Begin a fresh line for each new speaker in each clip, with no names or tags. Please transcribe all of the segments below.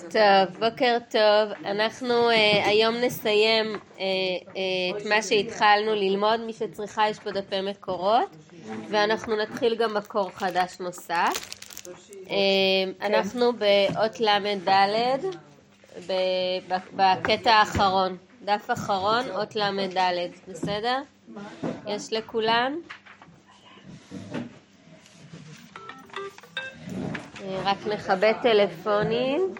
טוב, בוקר טוב. אנחנו uh, היום נסיים uh, uh, את מה שהתחלנו ללמוד. מי שצריכה יש פה דפי מקורות, ואנחנו נתחיל גם מקור חדש נוסף. אנחנו באות ל"ד, בקטע האחרון. דף אחרון, אות ל"ד, בסדר? יש לכולן? רק נכבה טלפונים.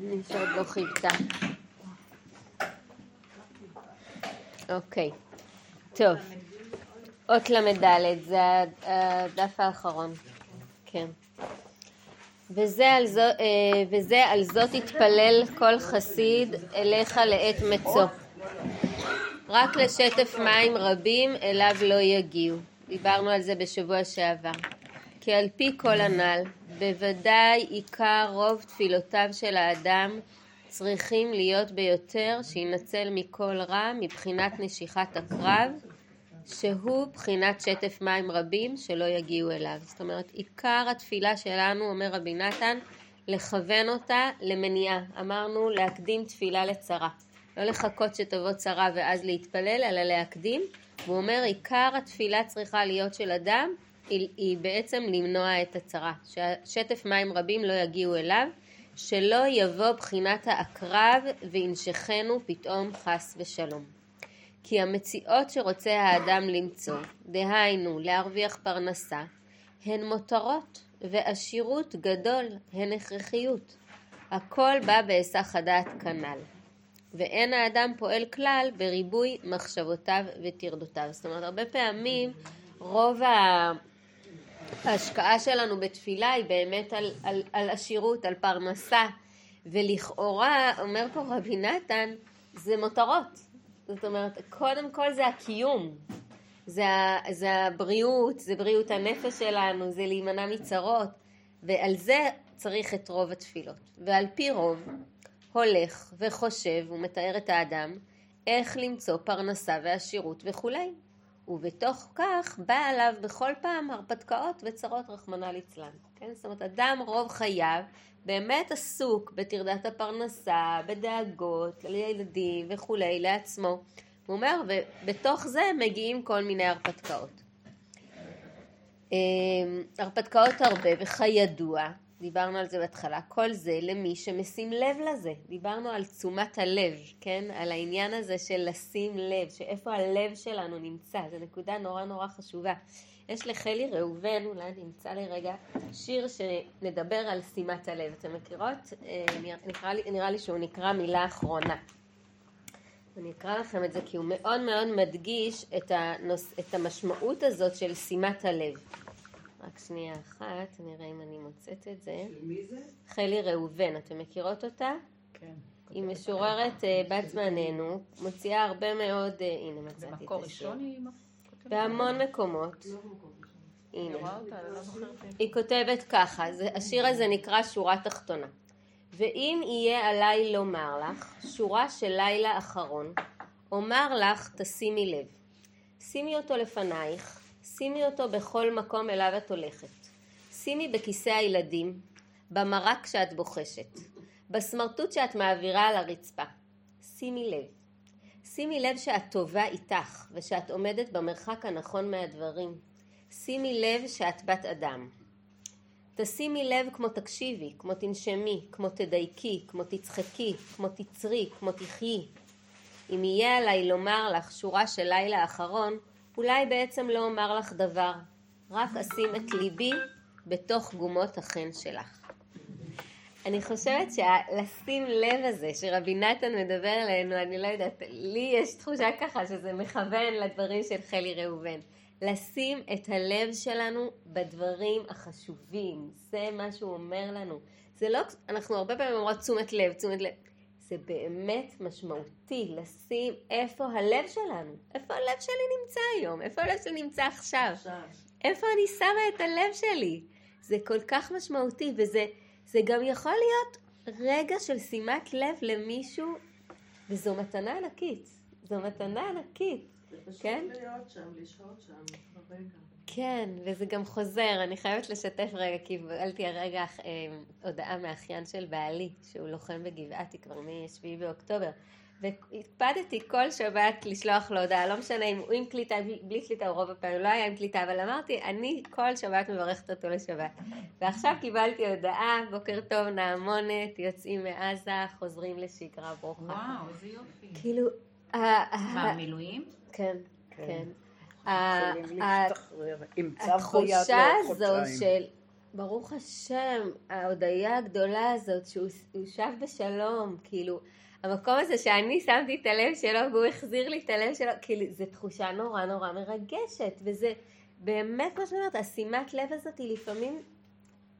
מי שעוד לא חיכתה. אוקיי, טוב. אות ל"ד, זה הדף האחרון. כן. וזה על, זו, אה, וזה על זאת יתפלל כל חסיד אליך לעת מצוא. רק לשטף מים רבים אליו לא יגיעו. דיברנו על זה בשבוע שעבר. כי על פי כל הנ"ל, בוודאי עיקר רוב תפילותיו של האדם צריכים להיות ביותר שינצל מכל רע מבחינת נשיכת הקרב, שהוא בחינת שטף מים רבים שלא יגיעו אליו. זאת אומרת, עיקר התפילה שלנו, אומר רבי נתן, לכוון אותה למניעה. אמרנו להקדים תפילה לצרה. לא לחכות שתבוא צרה ואז להתפלל, אלא להקדים. הוא אומר, עיקר התפילה צריכה להיות של אדם היא, היא בעצם למנוע את הצרה, ששטף מים רבים לא יגיעו אליו, שלא יבוא בחינת העקרב וינשכנו פתאום חס ושלום. כי המציאות שרוצה האדם למצוא, דהיינו להרוויח פרנסה, הן מותרות ועשירות גדול הן הכרחיות. הכל בא בהיסח הדעת כנ"ל. ואין האדם פועל כלל בריבוי מחשבותיו וטרדותיו. זאת אומרת, הרבה פעמים רוב. ההשקעה שלנו בתפילה היא באמת על, על, על עשירות, על פרנסה, ולכאורה, אומר פה רבי נתן, זה מותרות. זאת אומרת, קודם כל זה הקיום, זה, זה הבריאות, זה בריאות הנפש שלנו, זה להימנע מצרות, ועל זה צריך את רוב התפילות. ועל פי רוב, הולך וחושב, הוא מתאר את האדם, איך למצוא פרנסה ועשירות וכולי. ובתוך כך בא עליו בכל פעם הרפתקאות וצרות רחמנא ליצלן. כן? זאת אומרת, אדם רוב חייו באמת עסוק בטרדת הפרנסה, בדאגות לילדים וכולי, לעצמו. הוא אומר, ובתוך זה מגיעים כל מיני הרפתקאות. אמ, הרפתקאות הרבה, וכידוע, דיברנו על זה בהתחלה, כל זה למי שמשים לב לזה. דיברנו על תשומת הלב, כן? על העניין הזה של לשים לב, שאיפה הלב שלנו נמצא, זו נקודה נורא נורא חשובה. יש לחלי ראובן, אולי נמצא לי רגע, שיר שנדבר על שימת הלב. אתם מכירות? אה, נראה לי, נראה לי שהוא נקרא מילה אחרונה. אני אקרא לכם את זה כי הוא מאוד מאוד מדגיש את, הנוס, את המשמעות הזאת של שימת הלב. רק שנייה אחת, נראה אם אני מוצאת את זה.
של מי זה?
חלי ראובן, אתם מכירות אותה?
כן.
היא משוררת אה, בת זמננו, מוציאה הרבה מאוד, אה, הנה מצאתי את
במקור
השיר.
ראשון היא כותבת?
בהמון מקומות,
לא
הנה.
לא.
היא כותבת ככה, זה, השיר הזה נקרא שורה תחתונה. ואם יהיה עליי לומר לך, שורה של לילה אחרון, אומר לך תשימי לב. שימי אותו לפנייך, שימי אותו בכל מקום אליו את הולכת. שימי בכיסא הילדים, במרק כשאת בוחשת, בסמרטוט שאת מעבירה על הרצפה. שימי לב. שימי לב שאת טובה איתך, ושאת עומדת במרחק הנכון מהדברים. שימי לב שאת בת אדם. תשימי לב כמו תקשיבי, כמו תנשמי, כמו תדייקי, כמו תצחקי, כמו תצרי, כמו תחיי. אם יהיה עליי לומר לך שורה של לילה אחרון, אולי בעצם לא אומר לך דבר, רק אשים את ליבי בתוך גומות החן שלך. אני חושבת שלשים לב הזה שרבי נתן מדבר אלינו, אני לא יודעת, לי יש תחושה ככה שזה מכוון לדברים של חלי ראובן. לשים את הלב שלנו בדברים החשובים, זה מה שהוא אומר לנו. זה לא, אנחנו הרבה פעמים אומרות תשומת לב, תשומת לב. זה באמת משמעותי לשים איפה הלב שלנו, איפה הלב שלי נמצא היום, איפה הלב שלי נמצא עכשיו.
עכשיו.
איפה אני שמה את הלב שלי? זה כל כך משמעותי, וזה זה גם יכול להיות רגע של שימת לב למישהו, וזו מתנה ענקית. זו מתנה ענקית,
זה פשוט
כן?
להיות שם, לשהות שם, ברגע.
כן, וזה גם חוזר, אני חייבת לשתף רגע, קיבלתי הרגע אה, הודעה מאחיין של בעלי, שהוא לוחם בגבעתי כבר מ-7 באוקטובר, והקפדתי כל שבת לשלוח לו הודעה, לא משנה אם הוא עם קליטה, בלי קליטה, הוא רוב הפעמים לא היה עם קליטה, אבל אמרתי, אני כל שבת מברכת אותו לשבת. ועכשיו קיבלתי הודעה, בוקר טוב, נעמונת, יוצאים מעזה, חוזרים לשגרה ברוכה.
וואו, איזה יופי.
כאילו...
מה, מילואים?
כן,
כן.
התחושה
חודשיים.
של ברוך השם, ההודיה הגדולה הזאת שהוא הוא שב בשלום, כאילו, המקום הזה שאני שמתי את הלב שלו והוא החזיר לי את הלב שלו, כאילו, זו תחושה נורא נורא מרגשת, וזה באמת מה שאני אומרת, השימת לב הזאת היא לפעמים,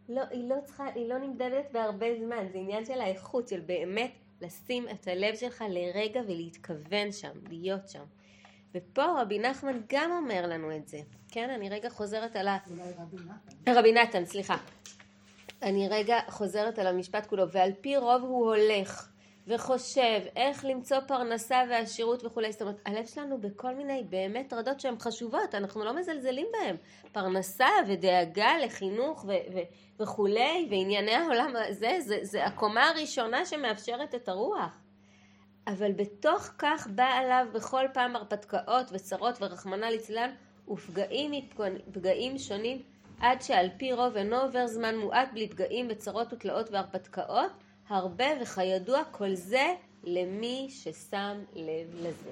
לא, היא לא צריכה, היא לא נמדדת בהרבה זמן, זה עניין של האיכות, של באמת לשים את הלב שלך לרגע ולהתכוון שם, להיות שם. ופה רבי נחמן גם אומר לנו את זה, כן? אני רגע חוזרת על ה...
אולי רבי נתן.
רבי נתן, סליחה. אני רגע חוזרת על המשפט כולו, ועל פי רוב הוא הולך וחושב איך למצוא פרנסה ועשירות וכולי. זאת אומרת, הלב שלנו בכל מיני באמת טרדות שהן חשובות, אנחנו לא מזלזלים בהן. פרנסה ודאגה לחינוך ו- ו- וכולי, וענייני העולם הזה, זה, זה הקומה הראשונה שמאפשרת את הרוח. אבל בתוך כך בא עליו בכל פעם הרפתקאות וצרות ורחמנא ליצלן ופגעים מפגעים שונים עד שעל פי רוב אינו עובר זמן מועט בלי פגעים וצרות ותלאות והרפתקאות הרבה וכידוע כל זה למי ששם לב לזה.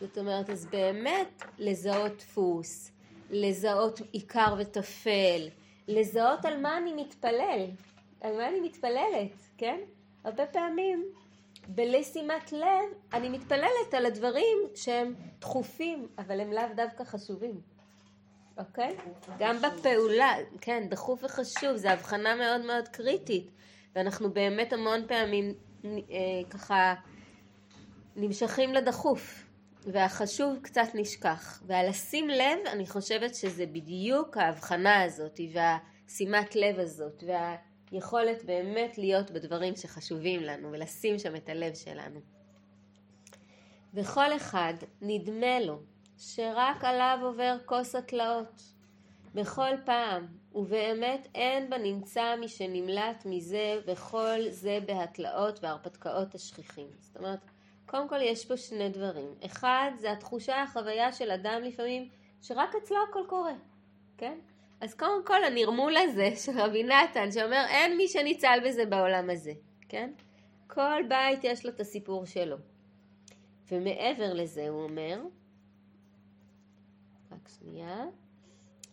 זאת אומרת אז באמת לזהות דפוס, לזהות עיקר וטפל, לזהות על מה אני מתפלל, על מה אני מתפללת, כן? הרבה פעמים בלי שימת לב, אני מתפללת על הדברים שהם דחופים, אבל הם לאו דווקא חשובים, אוקיי? גם בפעולה, כן, דחוף וחשוב, זו הבחנה מאוד מאוד קריטית, ואנחנו באמת המון פעמים אה, ככה נמשכים לדחוף, והחשוב קצת נשכח. ועל לשים לב, אני חושבת שזה בדיוק ההבחנה הזאת, והשימת לב הזאת, וה... יכולת באמת להיות בדברים שחשובים לנו ולשים שם את הלב שלנו. וכל אחד נדמה לו שרק עליו עובר כוס התלאות בכל פעם, ובאמת אין בנמצא מי שנמלט מזה וכל זה בהתלאות והרפתקאות השכיחים. זאת אומרת, קודם כל יש פה שני דברים. אחד, זה התחושה, החוויה של אדם לפעמים, שרק אצלו הכל קורה, כן? אז קודם כל הנרמול הזה של רבי נתן שאומר אין מי שניצל בזה בעולם הזה, כן? כל בית יש לו את הסיפור שלו. ומעבר לזה הוא אומר, רק שנייה,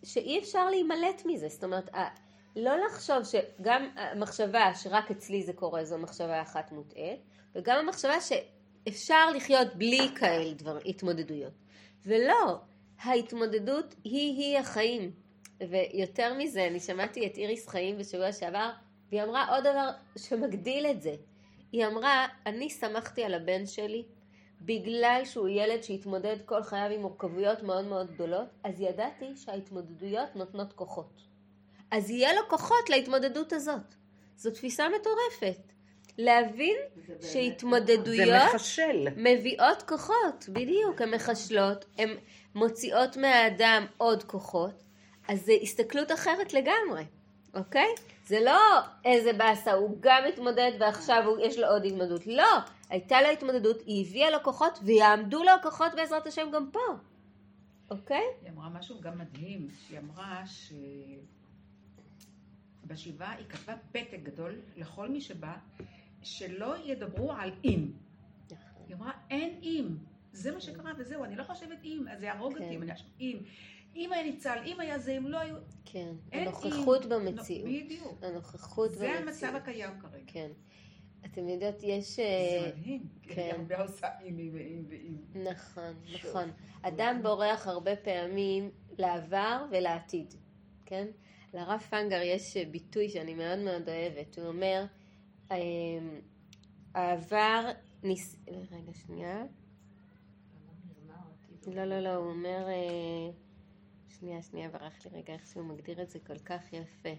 שאי אפשר להימלט מזה, זאת אומרת, לא לחשוב שגם המחשבה שרק אצלי זה קורה זו מחשבה אחת מוטעית, וגם המחשבה שאפשר לחיות בלי כאלה התמודדויות. ולא, ההתמודדות היא-היא החיים. ויותר מזה, אני שמעתי את איריס חיים בשבוע שעבר, והיא אמרה עוד דבר שמגדיל את זה. היא אמרה, אני שמחתי על הבן שלי בגלל שהוא ילד שהתמודד כל חייו עם מורכבויות מאוד מאוד גדולות, אז ידעתי שההתמודדויות נותנות כוחות. אז יהיה לו כוחות להתמודדות הזאת. זו תפיסה מטורפת. להבין שהתמודדויות. מביאות כוחות, בדיוק, הן מחשלות, הן מוציאות מהאדם עוד כוחות, אז זה הסתכלות אחרת לגמרי, אוקיי? זה לא איזה באסה, הוא גם התמודד ועכשיו הוא, יש לו עוד התמודדות. לא, הייתה לו התמודדות, היא הביאה לו כוחות ויעמדו לו כוחות בעזרת השם גם פה, אוקיי?
היא אמרה משהו גם מדהים, שהיא אמרה שבשבעה היא כתבה פתק גדול לכל מי שבא, שלא ידברו על אם. היא אמרה, אין אם. זה מה שקרה וזהו, אני לא חושבת אם, אז זה יהרוג
כן.
אותי אם אני עכשיו אם. אם היה ניצל, אם היה זה, אם לא היו...
כן, הנוכחות
אם.
במציאות.
בדיוק.
הנוכחות
זה
במציאות.
המצב הקיים כרגע.
כן. אתם יודעות, יש...
זה
אה,
מדהים. כי
כן.
הרבה עושה אימי ואם ואם.
נכון, נכון. אדם בורח הרבה פעמים לעבר ולעתיד, כן? לרב פנגר יש ביטוי שאני מאוד מאוד אוהבת, הוא אומר, אמ, העבר, ניס... רגע שנייה, לא לא לא, הוא אומר, אה, שנייה שנייה, ברח לי רגע איך שהוא מגדיר את זה כל כך יפה.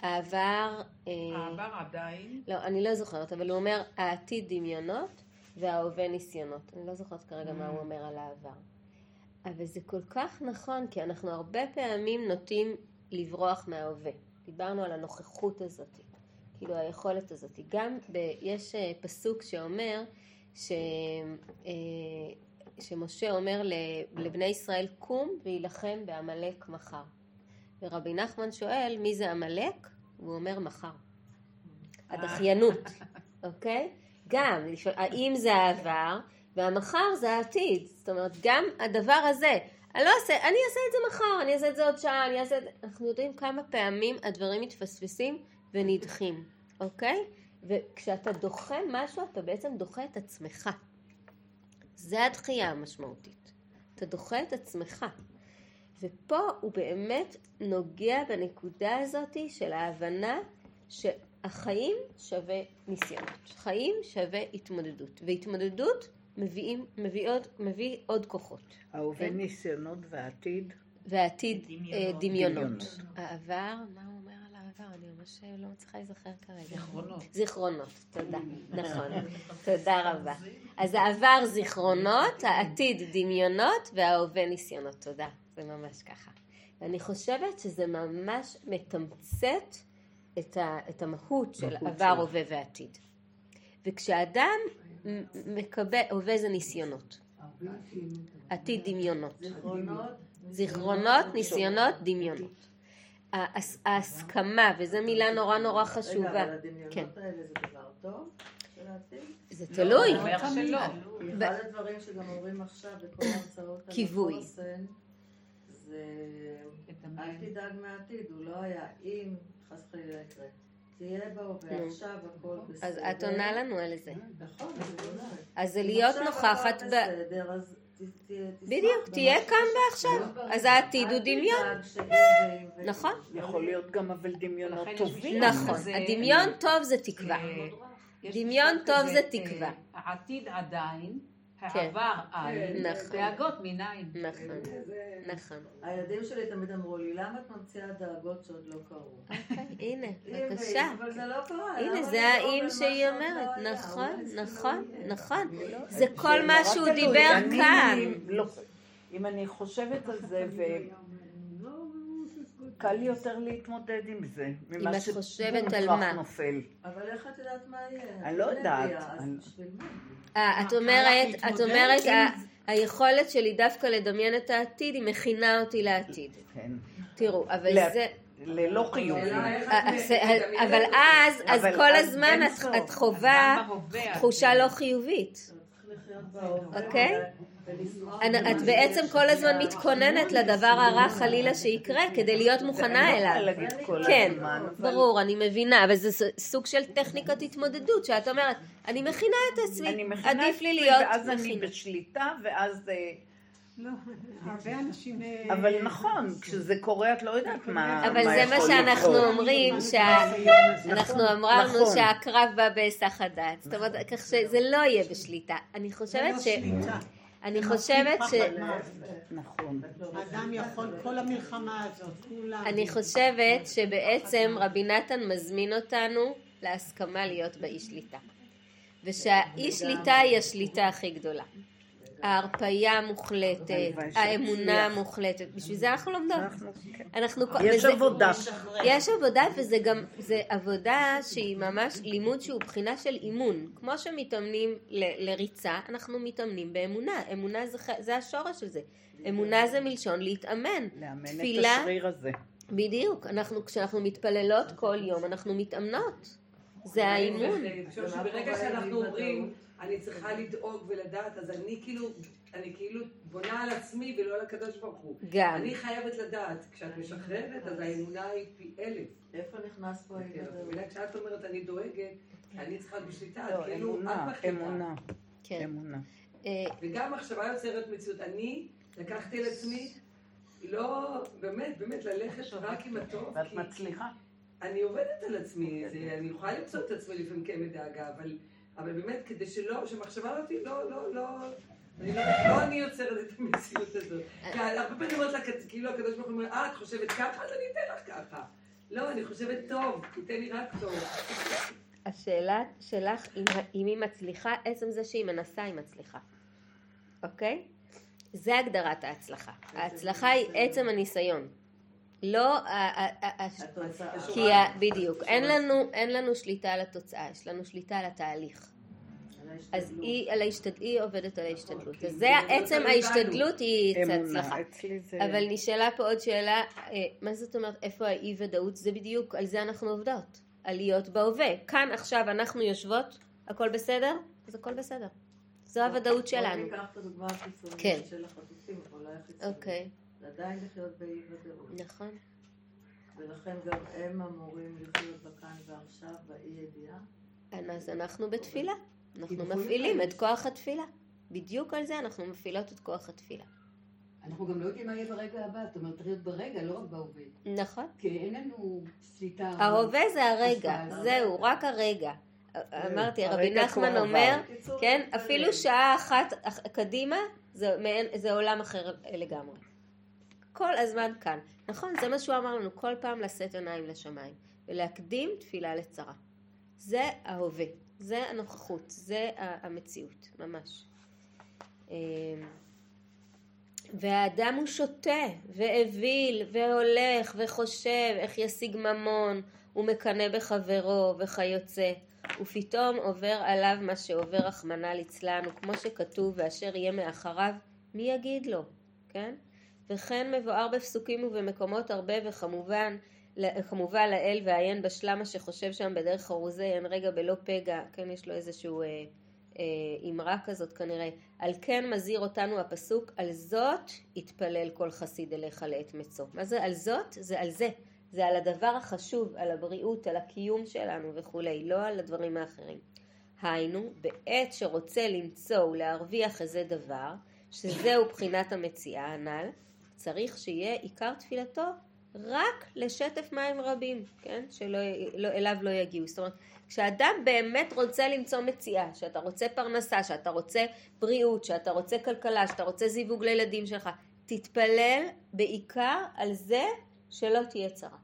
העבר, אה,
העבר עדיין,
לא, אני לא זוכרת, אבל הוא אומר העתיד דמיונות וההווה ניסיונות. אני לא זוכרת כרגע מה הוא אומר על העבר. אבל זה כל כך נכון, כי אנחנו הרבה פעמים נוטים לברוח מההווה. דיברנו על הנוכחות הזאת, כאילו היכולת הזאת. גם ב, יש אה, פסוק שאומר ש, אה, שמשה אומר לבני ישראל קום ויילחם בעמלק מחר. ורבי נחמן שואל מי זה עמלק? הוא אומר מחר. הדחיינות, אוקיי? גם, האם זה העבר והמחר זה העתיד. זאת אומרת, גם הדבר הזה, אני לא אעשה, אני אעשה את זה מחר, אני אעשה את זה עוד שעה, אני אעשה את זה... אנחנו יודעים כמה פעמים הדברים מתפספסים ונדחים, אוקיי? וכשאתה דוחה משהו, אתה בעצם דוחה את עצמך. זה הדחייה המשמעותית. אתה דוחה את עצמך. ופה הוא באמת נוגע בנקודה הזאת של ההבנה שהחיים שווה ניסיונות. חיים שווה התמודדות. והתמודדות מביאים, מביא עוד, מביא עוד כוחות.
ההווה כן? ניסיונות והעתיד?
והעתיד דמיונות. אה, דמיונות. העבר, מה הוא אומר על העבר? אני ממש לא מצליחה להיזכר כרגע.
זיכרונות.
זיכרונות, תודה. נכון. תודה רבה. אז העבר זיכרונות, העתיד דמיונות וההווה ניסיונות. תודה. זה ממש ככה. ואני חושבת שזה ממש מתמצת את, ה, את המהות של עבר, הווה ועתיד. וכשאדם מקבל, הווה זה ניסיונות. עתיד דמיונות. זיכרונות, ניסיונות, דמיונות. ההסכמה, וזו מילה נורא נורא חשובה. רגע,
אבל הדמיונות האלה זה דבר טוב?
זה תלוי.
אחד הדברים שגם אומרים עכשיו בכל ההרצאות על
כיווי.
זה אל תדאג מהעתיד, הוא לא היה אם חס וחלילה יקרה. תהיה בהווה, עכשיו הכל בסדר.
אז את עונה לנו על זה.
נכון,
אז זה להיות נוכחת ב... בדיוק, תהיה כאן ועכשיו. אז העתיד הוא דמיון. נכון.
יכול להיות גם אבל דמיונות טובים.
נכון, הדמיון טוב זה תקווה. דמיון טוב זה תקווה.
העתיד עדיין. העבר עין, דאגות מנין.
נכון, נכון.
הילדים שלי תמיד אמרו לי, למה את ממציאה דאגות שעוד לא קרו?
אוקיי, הנה, בבקשה.
אבל זה לא קרה.
הנה, זה האם שהיא אומרת. נכון, נכון, נכון. זה כל מה שהוא דיבר כאן.
אם אני חושבת על זה, קל לי יותר להתמודד עם זה,
אם את חושבת על מה.
נופל. אבל איך את יודעת מה יהיה?
אני לא יודעת.
אה, את אומרת, את אומרת, היכולת שלי דווקא לדמיין את העתיד, היא מכינה אותי לעתיד.
כן.
תראו, אבל זה...
ללא חיוב.
אבל אז, אז כל הזמן את חווה תחושה לא חיובית. אוקיי? את בעצם כל הזמן מתכוננת לדבר הרע חלילה שיקרה כדי להיות מוכנה אליו. כן, ברור, אני מבינה, אבל זה סוג של טכניקת התמודדות, שאת אומרת, אני מכינה את עצמי, עדיף לי להיות מכינה.
ואז אני בשליטה, ואז... אה,
לא, הרבה אנשים... אה,
אבל נכון, כשזה קורה את לא יודעת מה
אבל זה מה שאנחנו אומרים, אנחנו נכון, אמרנו נכון. שהקרב בא בהיסח הדעת. זאת אומרת, כך שזה לא יהיה בשליטה. אני חושבת
לא ש...
אני חושבת ש...
נכון.
אדם יכול, כל המלחמה הזאת, כולם...
אני חושבת שבעצם רבי נתן מזמין אותנו להסכמה להיות באי שליטה. ושהאי שליטה היא השליטה הכי גדולה. ההרפייה המוחלטת, האמונה המוחלטת, בשביל זה אנחנו לומדות. אנחנו,
יש עבודה.
יש עבודה וזה גם, זה עבודה שהיא ממש לימוד שהוא בחינה של אימון. כמו שמתאמנים ל, לריצה, אנחנו מתאמנים באמונה. אמונה זה, זה השורש של זה. אמונה זה מלשון להתאמן.
לאמן את השריר הזה.
בדיוק. אנחנו, כשאנחנו מתפללות כל יום, אנחנו מתאמנות. זה האימון.
ברגע שאנחנו אומרים... אני צריכה לדאוג ולדעת, אז אני כאילו, אני כאילו בונה על עצמי ולא על הקדוש ברוך הוא.
גם.
אני חייבת לדעת, כשאת משחררת, אז האמונה היא פי אלף.
איפה נכנס פה
ההיגיון? כשאת אומרת אני דואגת, אני צריכה בשליטה,
לא, כאילו את מחליטה. אמונה,
כן.
אמונה.
אה, וגם מחשבה יוצרת מציאות. אני לקחתי על עצמי, לא, באמת, באמת, ללכת רק עם הטוב.
ואת מצליחה.
אני עובדת על עצמי, אני יכולה למצוא את עצמי לפעמים כמדאגה, אבל... אבל באמת, כדי שלא, שמחשבה לא תהיה, לא, לא, לא, אני לא, לא אני יוצרת את המציאות הזאת. כי הרבה פעמים אומרת לה, כאילו הקדוש ברוך הוא אומר, אה, את חושבת ככה? אז אני אתן לך ככה. לא, אני חושבת טוב, תיתן לי רק טוב.
השאלה שלך, אם היא מצליחה, עצם זה שהיא מנסה, היא מצליחה. אוקיי? זה הגדרת ההצלחה. ההצלחה היא עצם הניסיון. לא. כי בדיוק, אין לנו, אין לנו שליטה על התוצאה, יש לנו שליטה על התהליך. אז. היא, על ההשתד... היא עובדת על ההשתדלות. אז
זה לא
עצם ההשתדלות היא הצלחה. אבל נשאלה פה עוד שאלה, אה, מה זאת אומרת, איפה האי ודאות? זה בדיוק, על זה אנחנו עובדות. על להיות בהווה. כאן עכשיו אנחנו יושבות, הכל בסדר? אז הכל בסדר. זו הוודאות
בואי
שלנו.
ניקח את הדוגמה הקיצונית
כן.
של החטופים, אבל אולי החיצונית.
אוקיי,
זה עדיין לחיות באי ודאות.
נכון.
ולכן גם הם אמורים לחיות בכאן ועכשיו, באי ידיעה.
אז אנחנו בתפילה. אנחנו מפעילים את כוח התפילה. בדיוק על זה אנחנו מפעילות את כוח התפילה.
אנחנו גם לא יודעים מה יהיה ברגע הבא, זאת אומרת, צריך להיות ברגע, לא רק בהווה.
נכון.
כי אין לנו שליטה.
ההווה זה הרגע. זהו, רק הרגע. אמרתי, רבי נחמן אומר, כן. אפילו שעה אחת אח- קדימה, זה עולם אחר לגמרי. כל הזמן כאן. נכון, זה מה שהוא אמר לנו, כל פעם לשאת עיניים לשמיים, ולהקדים תפילה לצרה. זה ההווה, זה הנוכחות, זה המציאות, ממש. אמ, והאדם הוא שותה, ואוויל, והולך, וחושב איך ישיג ממון, ומקנא בחברו, וכיוצא. ופתאום עובר עליו מה שעובר רחמנא ליצלן, וכמו שכתוב, ואשר יהיה מאחריו, מי יגיד לו, כן? וכן מבואר בפסוקים ובמקומות הרבה, וכמובן, כמובן לאל ועיין בשלמה שחושב שם בדרך חרוזה, אין רגע בלא פגע, כן, יש לו איזשהו אה, אה, אמרה כזאת כנראה. על כן מזהיר אותנו הפסוק, על זאת יתפלל כל חסיד אליך לעת מצוא. מה זה על זאת? זה על זה. זה על הדבר החשוב, על הבריאות, על הקיום שלנו וכולי, לא על הדברים האחרים. היינו, בעת שרוצה למצוא ולהרוויח איזה דבר, שזהו בחינת המציאה הנ"ל, צריך שיהיה עיקר תפילתו רק לשטף מים רבים, כן? שלא לא, אליו לא יגיעו. זאת אומרת, כשאדם באמת רוצה למצוא מציאה, שאתה רוצה פרנסה, שאתה רוצה בריאות, שאתה רוצה כלכלה, שאתה רוצה זיווג לילדים שלך, תתפלל בעיקר על זה שלא תהיה צרה.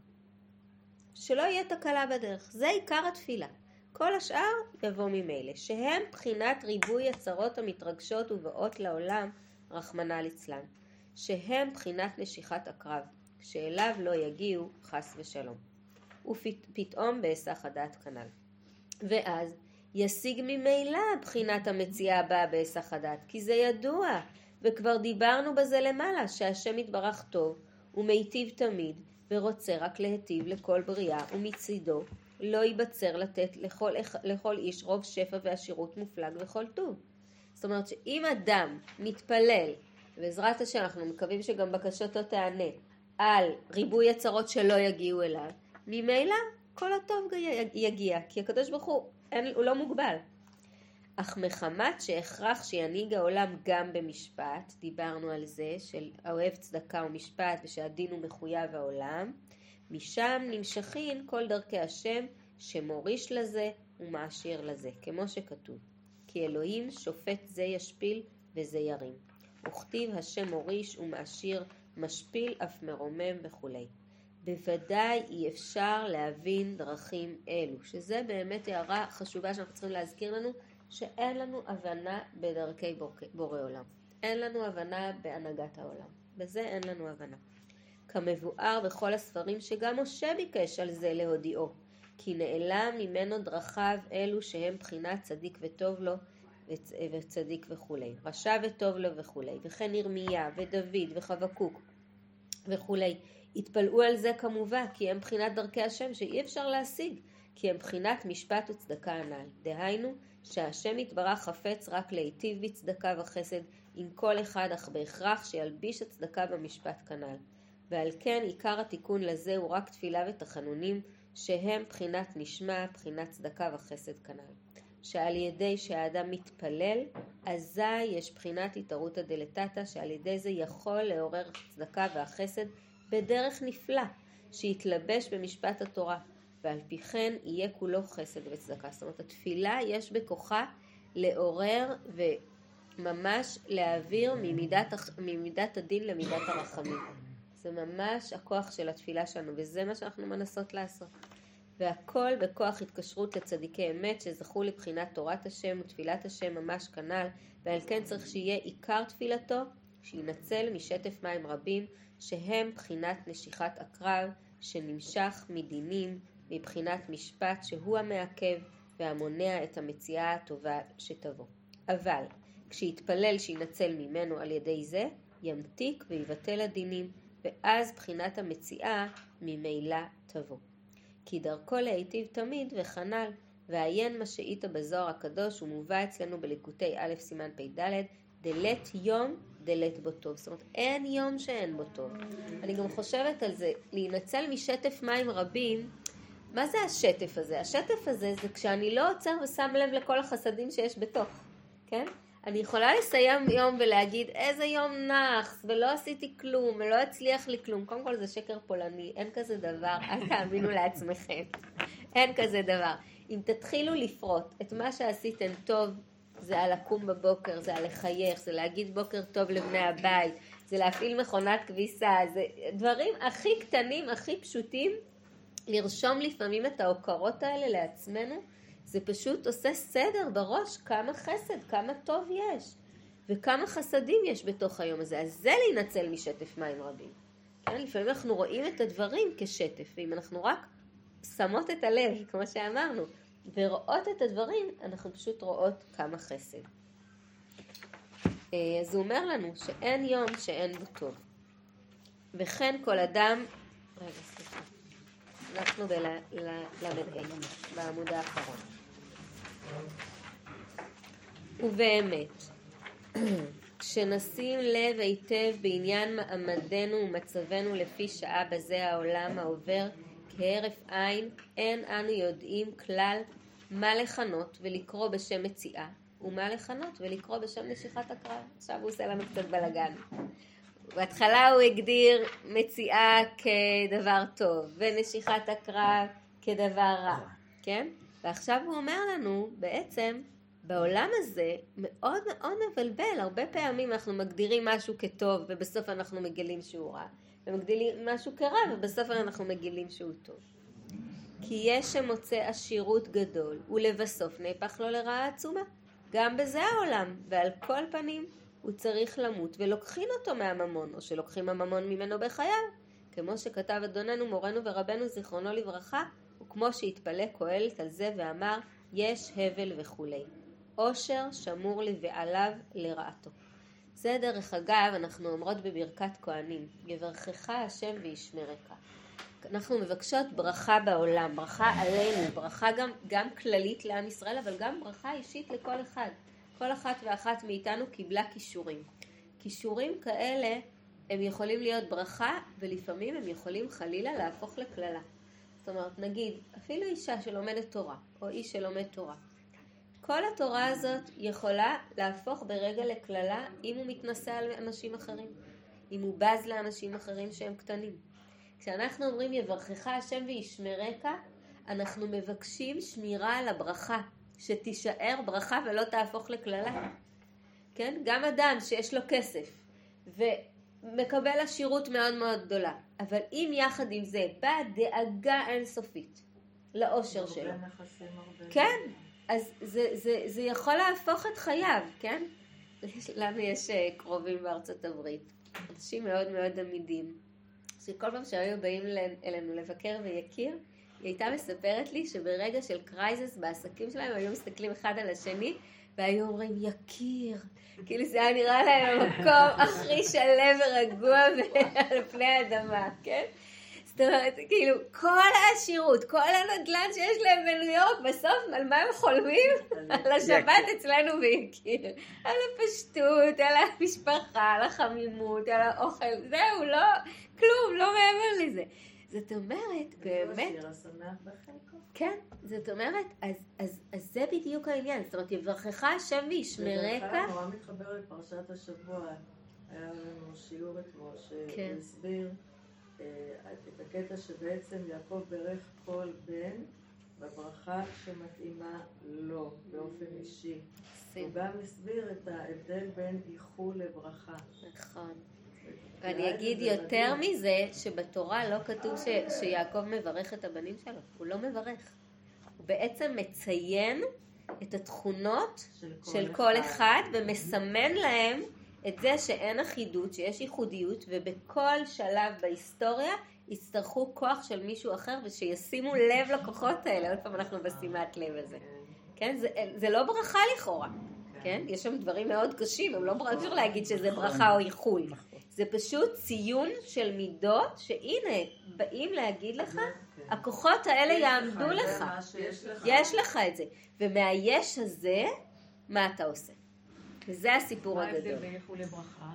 שלא יהיה תקלה בדרך. זה עיקר התפילה. כל השאר יבוא ממילא, שהם בחינת ריבוי הצרות המתרגשות ובאות לעולם, רחמנא ליצלן. שהם בחינת נשיכת הקרב, שאליו לא יגיעו חס ושלום. ופתאום בהיסח הדעת כנ"ל. ואז ישיג ממילא בחינת המציאה הבאה בהיסח הדעת, כי זה ידוע, וכבר דיברנו בזה למעלה, שהשם יתברך טוב, ומיטיב תמיד, ורוצה רק להיטיב לכל בריאה, ומצידו לא ייבצר לתת לכל, לכל איש רוב שפע ועשירות מופלג וכל טוב. זאת אומרת שאם אדם מתפלל, בעזרת השם אנחנו מקווים שגם בקשתו תענה, על ריבוי הצרות שלא יגיעו אליו, ממילא כל הטוב יגיע, כי הקדוש ברוך הוא, אין, הוא לא מוגבל. אך מחמת שהכרח שינהיג העולם גם במשפט, דיברנו על זה, של האוהב צדקה ומשפט ושהדין הוא מחויב העולם, משם נמשכין כל דרכי השם שמוריש לזה ומעשיר לזה, כמו שכתוב. כי אלוהים שופט זה ישפיל וזה ירים. וכתיב השם מוריש ומעשיר, משפיל אף מרומם וכולי. בוודאי אי אפשר להבין דרכים אלו, שזה באמת הערה חשובה שאנחנו צריכים להזכיר לנו, שאין לנו הבנה בדרכי בורא עולם. אין לנו הבנה בהנהגת העולם. בזה אין לנו הבנה. כמבואר בכל הספרים שגם משה ביקש על זה להודיעו, כי נעלם ממנו דרכיו אלו שהם בחינת צדיק וטוב לו וצדיק וכולי, רשע וטוב לו וכולי, וכן ירמיה ודוד וחבקוק וכולי. התפלאו על זה כמובן, כי הם בחינת דרכי השם שאי אפשר להשיג, כי הם בחינת משפט וצדקה הנ"ל. דהיינו, שהשם יתברך חפץ רק להיטיב בצדקה וחסד עם כל אחד, אך בהכרח שילביש הצדקה במשפט כנ"ל. ועל כן עיקר התיקון לזה הוא רק תפילה ותחנונים, שהם בחינת נשמע, בחינת צדקה וחסד כנ"ל. שעל ידי שהאדם מתפלל, אזי יש בחינת התערותא דלתתא, שעל ידי זה יכול לעורר הצדקה והחסד בדרך נפלא, שיתלבש במשפט התורה, ועל פי כן יהיה כולו חסד וצדקה. זאת אומרת, התפילה יש בכוחה לעורר וממש להעביר ממידת, ממידת הדין למידת הרחמים. זה ממש הכוח של התפילה שלנו, וזה מה שאנחנו מנסות לעשות. והכל בכוח התקשרות לצדיקי אמת שזכו לבחינת תורת השם ותפילת השם ממש כנ"ל, ועל כן צריך שיהיה עיקר תפילתו שינצל משטף מים רבים, שהם בחינת נשיכת עקרב, שנמשך מדינים, מבחינת משפט שהוא המעכב והמונע את המציאה הטובה שתבוא. אבל כשיתפלל שינצל ממנו על ידי זה, ימתיק ויבטל הדינים, ואז בחינת המציאה ממילא תבוא. כי דרכו להיטיב תמיד וכנ"ל, ועיין מה שאית בזוהר הקדוש, הוא מובא אצלנו בליקוטי א' סימן פ"ד, דלת יום דלת בו טוב. זאת אומרת, אין יום שאין בו טוב. אני גם חושבת על זה, להינצל משטף מים רבים, מה זה השטף הזה? השטף הזה זה כשאני לא עוצר ושם לב לכל החסדים שיש בתוך, כן? אני יכולה לסיים יום ולהגיד איזה יום נאחס ולא עשיתי כלום ולא הצליח לי כלום. קודם כל זה שקר פולני, אין כזה דבר, אל תאמינו לעצמכם. אין כזה דבר. אם תתחילו לפרוט את מה שעשיתם טוב, זה על לקום בבוקר, זה על לחייך, זה להגיד בוקר טוב לבני הבית, זה להפעיל מכונת כביסה, זה דברים הכי קטנים, הכי פשוטים, לרשום לפעמים את ההוקרות האלה לעצמנו, זה פשוט עושה סדר בראש כמה חסד, כמה טוב יש, וכמה חסדים יש בתוך היום הזה. אז זה להינצל משטף מים רבים. כן, לפעמים אנחנו רואים את הדברים כשטף, ואם אנחנו רק שמות את הלב, כמו שאמרנו, ורואות את הדברים, אנחנו פשוט רואות כמה חסד. אה, אז הוא אומר לנו שאין יום שאין בו טוב. וכן כל אדם, רגע סליחה, אנחנו בל"ה, בעמוד האחרון. ובאמת, כשנשים לב היטב בעניין מעמדנו ומצבנו לפי שעה בזה העולם העובר כהרף עין, אין אנו יודעים כלל מה לכנות ולקרוא בשם מציאה, ומה לכנות ולקרוא בשם נשיכת הקרב. עכשיו הוא עושה לנו קצת בלאגן. בהתחלה הוא הגדיר מציאה כדבר טוב, ונשיכת הקרב כדבר רע, כן? ועכשיו הוא אומר לנו, בעצם, בעולם הזה מאוד מאוד מבלבל, הרבה פעמים אנחנו מגדירים משהו כטוב ובסוף אנחנו מגלים שהוא רע, ומגדירים משהו כרע ובסוף אנחנו מגלים שהוא טוב. כי יש שמוצא עשירות גדול, ולבסוף נהפך לו לרעה עצומה. גם בזה העולם, ועל כל פנים הוא צריך למות, ולוקחים אותו מהממון, או שלוקחים הממון ממנו בחייו. כמו שכתב אדוננו מורנו ורבנו זיכרונו לברכה, וכמו שהתפלא קהלת על זה ואמר, יש הבל וכולי. עושר שמור לבעליו לרעתו. זה דרך אגב, אנחנו אומרות בברכת כהנים, יברכך השם וישמרך. אנחנו מבקשות ברכה בעולם, ברכה עלינו, ברכה גם, גם כללית לעם ישראל, אבל גם ברכה אישית לכל אחד. כל אחת ואחת מאיתנו קיבלה כישורים. כישורים כאלה הם יכולים להיות ברכה, ולפעמים הם יכולים חלילה להפוך לקללה. זאת אומרת, נגיד, אפילו אישה שלומדת תורה, או איש שלומד תורה. כל התורה הזאת יכולה להפוך ברגע לקללה אם הוא מתנשא על אנשים אחרים, אם הוא בז לאנשים אחרים שהם קטנים. כשאנחנו אומרים יברכך השם וישמרך, אנחנו מבקשים שמירה על הברכה, שתישאר ברכה ולא תהפוך לקללה. כן? גם אדם שיש לו כסף ומקבל עשירות מאוד מאוד גדולה, אבל אם יחד עם זה באה דאגה אינסופית לאושר שלו. כן, אז זה, זה, זה יכול להפוך את חייו, כן? לנו יש אה, קרובים בארצות הברית, אנשים מאוד מאוד אמידים. שכל פעם שהיו באים אלינו לבקר ויקיר, היא הייתה מספרת לי שברגע של crisis בעסקים שלהם היו מסתכלים אחד על השני והיו אומרים יקיר, כאילו זה היה נראה להם המקום הכי שלם ורגוע על פני האדמה, כן? זאת אומרת, כאילו, כל העשירות, כל הנדל"ן שיש להם בניו יורק, בסוף על מה הם חולמים? על השבת אצלנו ויקיר. על הפשטות, על המשפחה, על החמימות, על האוכל, זהו, לא, כלום, לא מעבר לזה. זאת אומרת, באמת... כן, זאת אומרת, אז, אז, אז זה בדיוק העניין. זאת אומרת, יברכך השם וישמרך.
זה נורא מתחבר לפרשת השבוע. היה לנו שיעור אתמול שהסביר כן. את הקטע שבעצם יעקב ברך כל בן בברכה שמתאימה לו באופן אישי. הוא גם הסביר את ההבדל בין איחול לברכה.
נכון. ואני אגיד יותר מזה, שבתורה לא כתוב ש, שיעקב מברך את הבנים שלו, הוא לא מברך. הוא בעצם מציין את התכונות של כל, של כל אחד. אחד ומסמן להם את זה שאין אחידות, שיש ייחודיות, ובכל שלב בהיסטוריה יצטרכו כוח של מישהו אחר, ושישימו לב לכוחות האלה, עוד פעם אנחנו בשימת לב הזה. כן? זה, זה לא ברכה לכאורה, כן? יש שם דברים מאוד קשים, הם לא אפשר להגיד שזה ברכה או איחול. זה פשוט ציון של מידות, שהנה, באים להגיד לך, הכוחות האלה יעמדו לך. יש לך את זה. ומהיש הזה, מה אתה עושה? וזה הסיפור הגדול. מה ההבדל
בין איחול לברכה?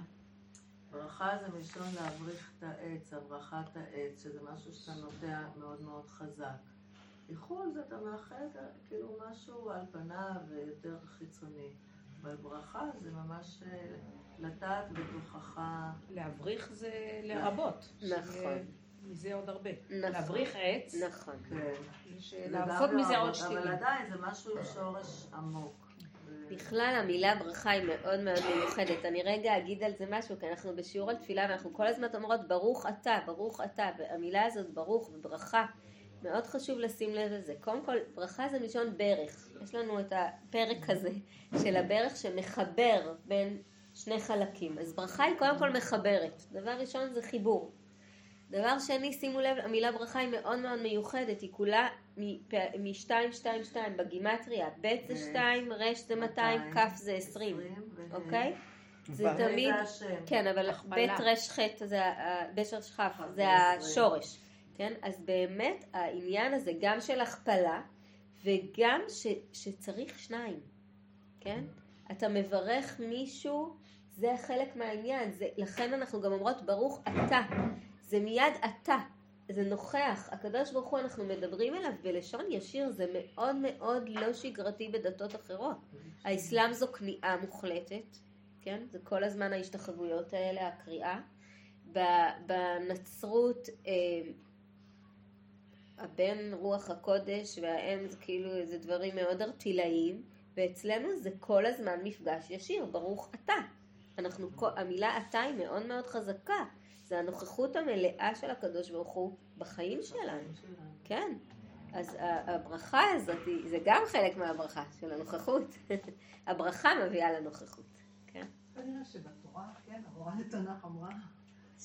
ברכה זה מלשון להבריך את העץ, הברחת העץ, שזה משהו שאתה נוטע מאוד מאוד חזק. איחול זה אתה מאחד כאילו משהו על פניו ויותר חיצוני. אבל ברכה זה ממש אה, לטעת בתוכך.
להבריך זה לרבות.
נכון.
מזה עוד הרבה.
נכון.
להבריך עץ.
נכון.
כן.
לעשות מזה עוד שתילים.
אבל עדיין זה משהו עם שורש עמוק.
בכלל המילה ברכה היא מאוד מאוד מיוחדת. אני רגע אגיד על זה משהו, כי אנחנו בשיעור על תפילה ואנחנו כל הזמן אומרות ברוך אתה, ברוך אתה, והמילה הזאת ברוך וברכה, מאוד חשוב לשים לב לזה. קודם כל, ברכה זה מלשון ברך. יש לנו את הפרק הזה של הברך שמחבר בין שני חלקים. אז ברכה היא קודם כל מחברת. דבר ראשון זה חיבור. דבר שני, שימו לב, המילה ברכה היא מאוד מאוד מיוחדת, היא כולה מ-222 בגימטריה, ב' זה 2, ר' זה 200, כ' זה 20, אוקיי? זה תמיד, כן, אבל ב' ר' ח' זה, ב' ר' כ' זה השורש, כן? אז באמת העניין הזה גם של הכפלה וגם ש, שצריך שניים, כן? אתה מברך מישהו, זה חלק מהעניין, זה, לכן אנחנו גם אומרות ברוך אתה, זה מיד אתה, זה נוכח, הקדוש ברוך הוא אנחנו מדברים אליו בלשון ישיר, זה מאוד מאוד לא שגרתי בדתות אחרות. האסלאם זו כניעה מוחלטת, כן? זה כל הזמן ההשתחוויות האלה, הקריאה. בנצרות אה, הבן רוח הקודש והאם זה כאילו זה דברים מאוד ארטילאיים, ואצלנו זה כל הזמן מפגש ישיר, ברוך אתה. אנחנו, המילה אתה היא מאוד מאוד חזקה. זה הנוכחות המלאה של הקדוש ברוך הוא בחיים שלנו. כן. אז הברכה הזאת, זה גם חלק מהברכה של הנוכחות. הברכה מביאה לנוכחות. כן.
כנראה שבתורה, כן, המורה לתנ"ך אמרה,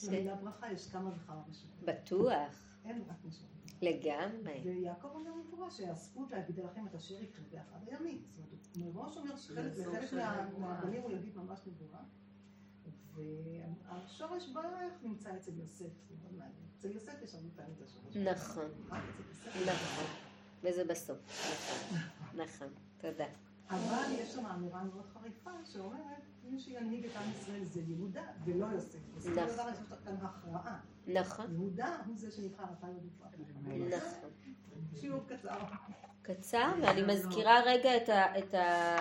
למילה ברכה יש כמה וכמה רשויות.
בטוח.
אין רק משהו.
לגמרי.
ויעקב אומר במפורש שהזכות להגיד לכם את אשר יקרה באחד הימים. זאת אומרת, מראש אומר שחלק מהבנים הוא יגיד ממש נבואה. והשורש ברך נמצא אצל יוסף. אצל יוסף יש הרבה פעמים את השורש.
נכון. נכון. וזה בסוף. נכון. נכון. תודה.
אבל יש שם אמירה מאוד חריפה שאומרת, מי שינהיג את עם ישראל זה יהודה ולא יוסף. בסופו של דבר יש כאן הכרעה.
נכון.
יהודה הוא זה שנבחר, אתה לא נבחר.
נכון.
שיעור קצר.
קצר, ואני מזכירה רגע את, ה, את, ה,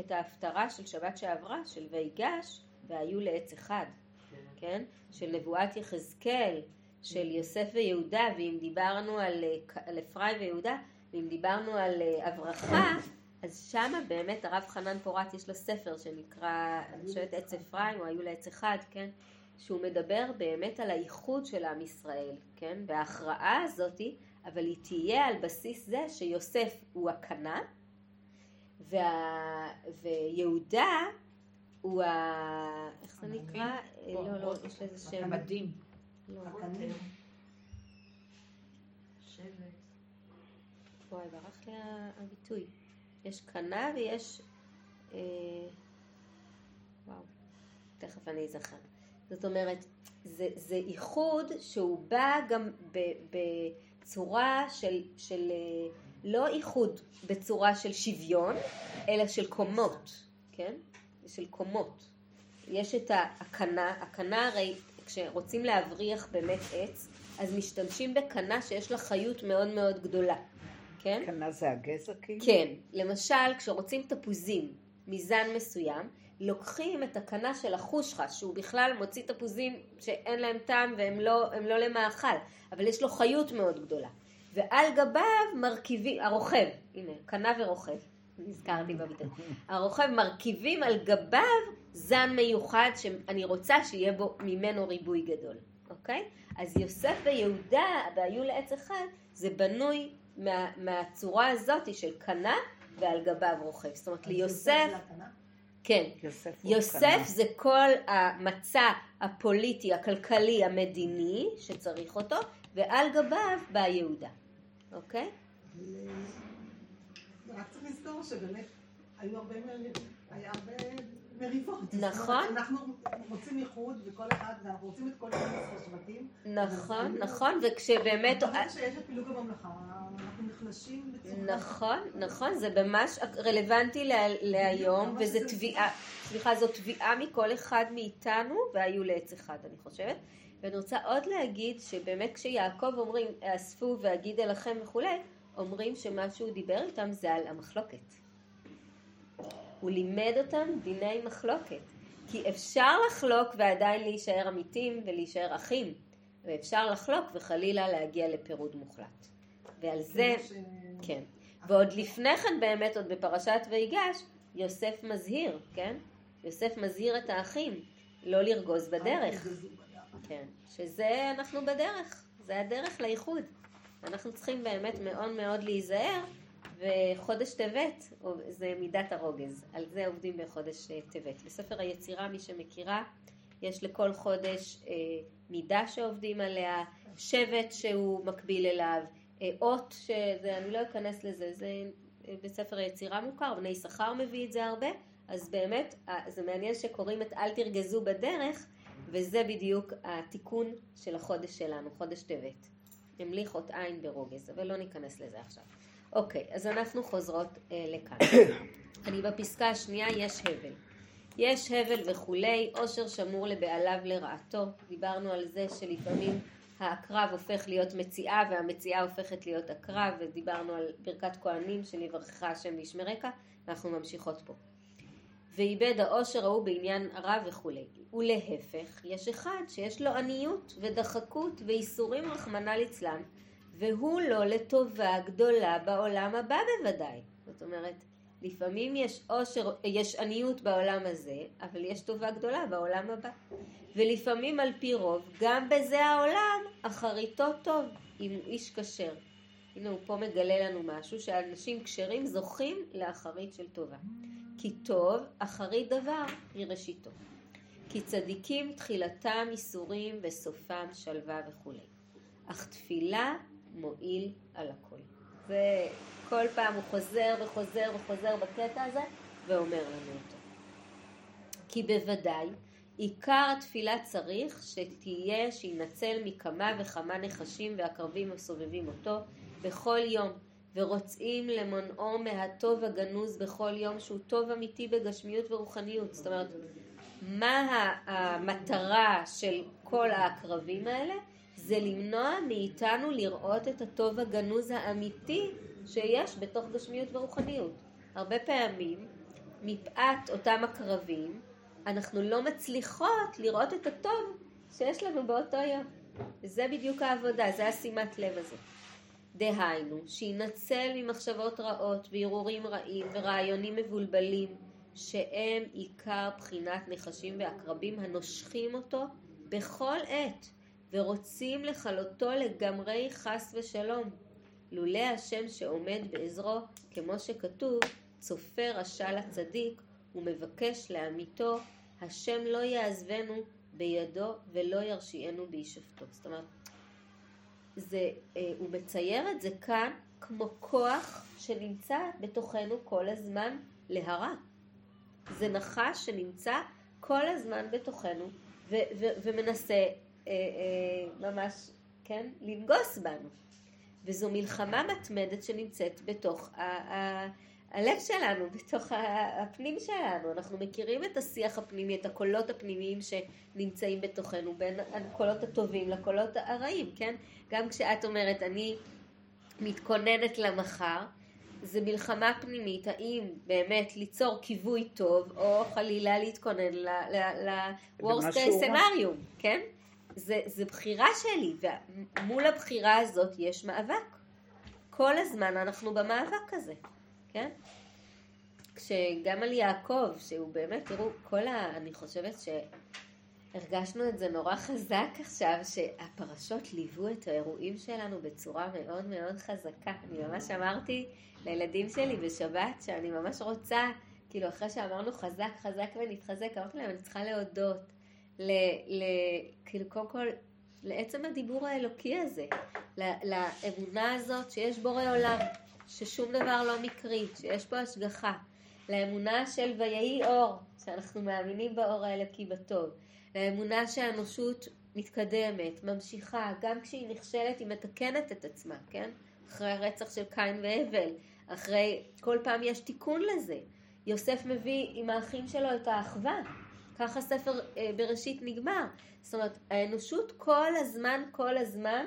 את ההפטרה של שבת שעברה, של ויגש, והיו לעץ אחד, כן? של נבואת יחזקאל, של יוסף ויהודה, ואם דיברנו על, על אפרים ויהודה, ואם דיברנו על הברכה, אז שמה באמת הרב חנן פורת יש לו ספר שנקרא, אני חושבת עץ אפרים, או היו לעץ אחד, כן? שהוא מדבר באמת על הייחוד של עם ישראל, כן? וההכרעה הזאתי, אבל היא תהיה על בסיס זה שיוסף הוא הקנה, וה... ויהודה הוא ה... איך זה נקרא? לא, לא, יש לזה שם.
המדים.
לא. וואי, ברח לי הביטוי. יש קנה ויש... אה, וואו, תכף אני אזכר. זאת אומרת, זה, זה איחוד שהוא בא גם ב, בצורה של, של אה, לא איחוד בצורה של שוויון, אלא של קומות, כן? של קומות. יש את הקנה, הקנה הרי כשרוצים להבריח באמת עץ, אז משתמשים בקנה שיש לה חיות מאוד מאוד גדולה, כן?
קנה זה הגזע כאילו?
כן, למשל כשרוצים תפוזים מזן מסוים, לוקחים את הקנה של החושחש, שהוא בכלל מוציא תפוזים שאין להם טעם והם לא, לא למאכל, אבל יש לו חיות מאוד גדולה. ועל גביו מרכיבים, הרוכב, הנה, קנה ורוכב, נזכרתי בביטוי. הרוכב מרכיבים על גביו זן מיוחד שאני רוצה שיהיה בו ממנו ריבוי גדול, אוקיי? אז יוסף ויהודה, והיו לעץ אחד, זה בנוי מה, מהצורה הזאת של קנה ועל גביו רוכב. זאת אומרת, ליוסף... כן.
יוסף
יוסף זה כל המצע הפוליטי, הכלכלי, המדיני, שצריך אותו, ועל גביו בא יהודה, אוקיי?
רק צריך לזכור שבאמת היו הרבה, היה הרבה מריבות.
נכון.
אנחנו רוצים איחוד וכל אחד, ואנחנו רוצים את כל השבטים.
נכון, נכון, וכשבאמת...
ברגע שיש את פילוג הממלכה, אנחנו נחלשים בצורה...
נכון, נכון, זה ממש רלוונטי להיום, וזה תביעה, סליחה, זו תביעה מכל אחד מאיתנו, והיו לעץ אחד, אני חושבת. ואני רוצה עוד להגיד שבאמת כשיעקב אומרים, אספו ואגיד אליכם וכולי, אומרים שמה שהוא דיבר איתם זה על המחלוקת. הוא לימד אותם דיני מחלוקת. כי אפשר לחלוק ועדיין להישאר אמיתים ולהישאר אחים, ואפשר לחלוק וחלילה להגיע לפירוד מוחלט. ועל זה, כן. ועוד לפני כן באמת, עוד בפרשת ויגש, יוסף מזהיר, כן? יוסף מזהיר את האחים לא לרגוז בדרך. כן, שזה אנחנו בדרך, זה הדרך לאיחוד. אנחנו צריכים באמת מאוד מאוד להיזהר, וחודש טבת זה מידת הרוגז, על זה עובדים בחודש אה, טבת. בספר היצירה, מי שמכירה, יש לכל חודש אה, מידה שעובדים עליה, שבט שהוא מקביל אליו, אה, אות, שזה, אני לא אכנס לזה, זה בספר היצירה מוכר, בני שכר מביא את זה הרבה, אז באמת זה מעניין שקוראים את אל תרגזו בדרך, וזה בדיוק התיקון של החודש שלנו, חודש טבת. המליך אות עין ברוגז, אבל לא ניכנס לזה עכשיו. אוקיי, אז אנחנו חוזרות אה, לכאן. אני בפסקה השנייה, יש הבל. יש הבל וכולי, עושר שמור לבעליו לרעתו. דיברנו על זה שלפעמים העקרב הופך להיות מציאה והמציאה הופכת להיות עקרב, ודיברנו על ברכת כהנים של יברכך השם וישמרך, ואנחנו ממשיכות פה. ואיבד העושר ההוא בעניין רע וכולי. ולהפך, יש אחד שיש לו עניות ודחקות ואיסורים רחמנא ליצלן, והוא לא לטובה גדולה בעולם הבא בוודאי. זאת אומרת, לפעמים יש עושר, יש עניות בעולם הזה, אבל יש טובה גדולה בעולם הבא. ולפעמים על פי רוב, גם בזה העולם, אחריתו טוב, אם הוא איש כשר. הנה הוא פה מגלה לנו משהו, שאנשים כשרים זוכים לאחרית של טובה. כי טוב, אחרית דבר היא ראשיתו. כי צדיקים תחילתם איסורים וסופם שלווה וכולי. אך תפילה מועיל על הכל. זה כל פעם הוא חוזר וחוזר וחוזר בקטע הזה ואומר לנו אותו. כי בוודאי עיקר התפילה צריך שתהיה שינצל מכמה וכמה נחשים ועקרבים הסובבים אותו בכל יום ורוצים למונעו מהטוב הגנוז בכל יום שהוא טוב אמיתי בגשמיות ורוחניות. זאת אומרת, מה המטרה של כל העקרבים האלה? זה למנוע מאיתנו לראות את הטוב הגנוז האמיתי שיש בתוך גשמיות ורוחניות. הרבה פעמים, מפאת אותם עקרבים, אנחנו לא מצליחות לראות את הטוב שיש לנו באותו יום. וזה בדיוק העבודה, זה השימת לב הזה. דהיינו, שינצל ממחשבות רעות והרהורים רעים ורעיונים מבולבלים, שהם עיקר בחינת נחשים ועקרבים הנושכים אותו בכל עת, ורוצים לכלותו לגמרי חס ושלום. לולא השם שעומד בעזרו, כמו שכתוב, צופה רשע לצדיק, ומבקש לאמיתו, השם לא יעזבנו בידו ולא ירשיענו בישפטו. זאת אומרת, זה, אה, הוא מצייר את זה כאן כמו כוח שנמצא בתוכנו כל הזמן להרע. זה נחש שנמצא כל הזמן בתוכנו ו- ו- ומנסה ממש, כן, לנגוס בנו. וזו מלחמה מתמדת שנמצאת בתוך ה- ה- הלב שלנו, בתוך הפנים שלנו. אנחנו מכירים את השיח הפנימי, את הקולות הפנימיים שנמצאים בתוכנו, בין הקולות הטובים לקולות הרעים, כן? גם כשאת אומרת, אני מתכוננת למחר, זה מלחמה פנימית, האם באמת ליצור כיווי טוב, או חלילה להתכונן ל-Worst case scenario, כן? זה, זה בחירה שלי, ומול הבחירה הזאת יש מאבק. כל הזמן אנחנו במאבק הזה, כן? כשגם על יעקב, שהוא באמת, תראו, כל ה... אני חושבת שהרגשנו את זה נורא חזק עכשיו, שהפרשות ליוו את האירועים שלנו בצורה מאוד מאוד חזקה. אני ממש אמרתי לילדים שלי בשבת שאני ממש רוצה כאילו אחרי שאמרנו חזק חזק ונתחזק, אמרתי להם אני צריכה להודות, ל, ל, כאילו קודם כל לעצם הדיבור האלוקי הזה, לאמונה הזאת שיש בורא עולם, ששום דבר לא מקרי, שיש פה השגחה, לאמונה של ויהי אור, שאנחנו מאמינים באור האלוקי בטוב, לאמונה שהאנושות מתקדמת, ממשיכה, גם כשהיא נכשלת היא מתקנת את עצמה, כן? אחרי הרצח של קין והבל, אחרי, כל פעם יש תיקון לזה. יוסף מביא עם האחים שלו את האחווה, ככה ספר אה, בראשית נגמר. זאת אומרת, האנושות כל הזמן, כל הזמן,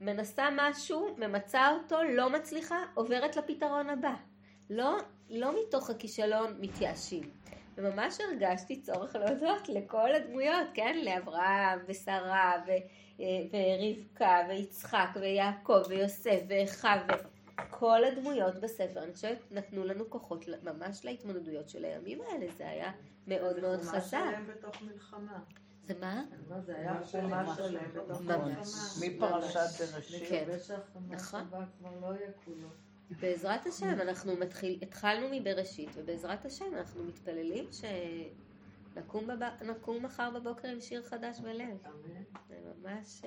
מנסה משהו, ממצה אותו, לא מצליחה, עוברת לפתרון הבא. לא, לא מתוך הכישלון מתייאשים. וממש הרגשתי צורך להודות לכל הדמויות, כן? לאברהם ושרה ו, אה, ורבקה ויצחק ויעקב ויוסף ואחיו וכל הדמויות בספר, אני חושבת, נתנו לנו כוחות ממש להתמודדויות של הימים האלה, זה היה מאוד מאוד חזק. זה
חומה שלם בתוך מלחמה.
זה מה?
זה היה חומה שלם בתוך מלחמה.
מפרשת בראשית.
כן,
נכון. כבר לא.
בעזרת השם, אנחנו מתחיל, התחלנו מבראשית, ובעזרת השם אנחנו מתפללים שנקום בב... מחר בבוקר עם שיר חדש בלב. זה ממש...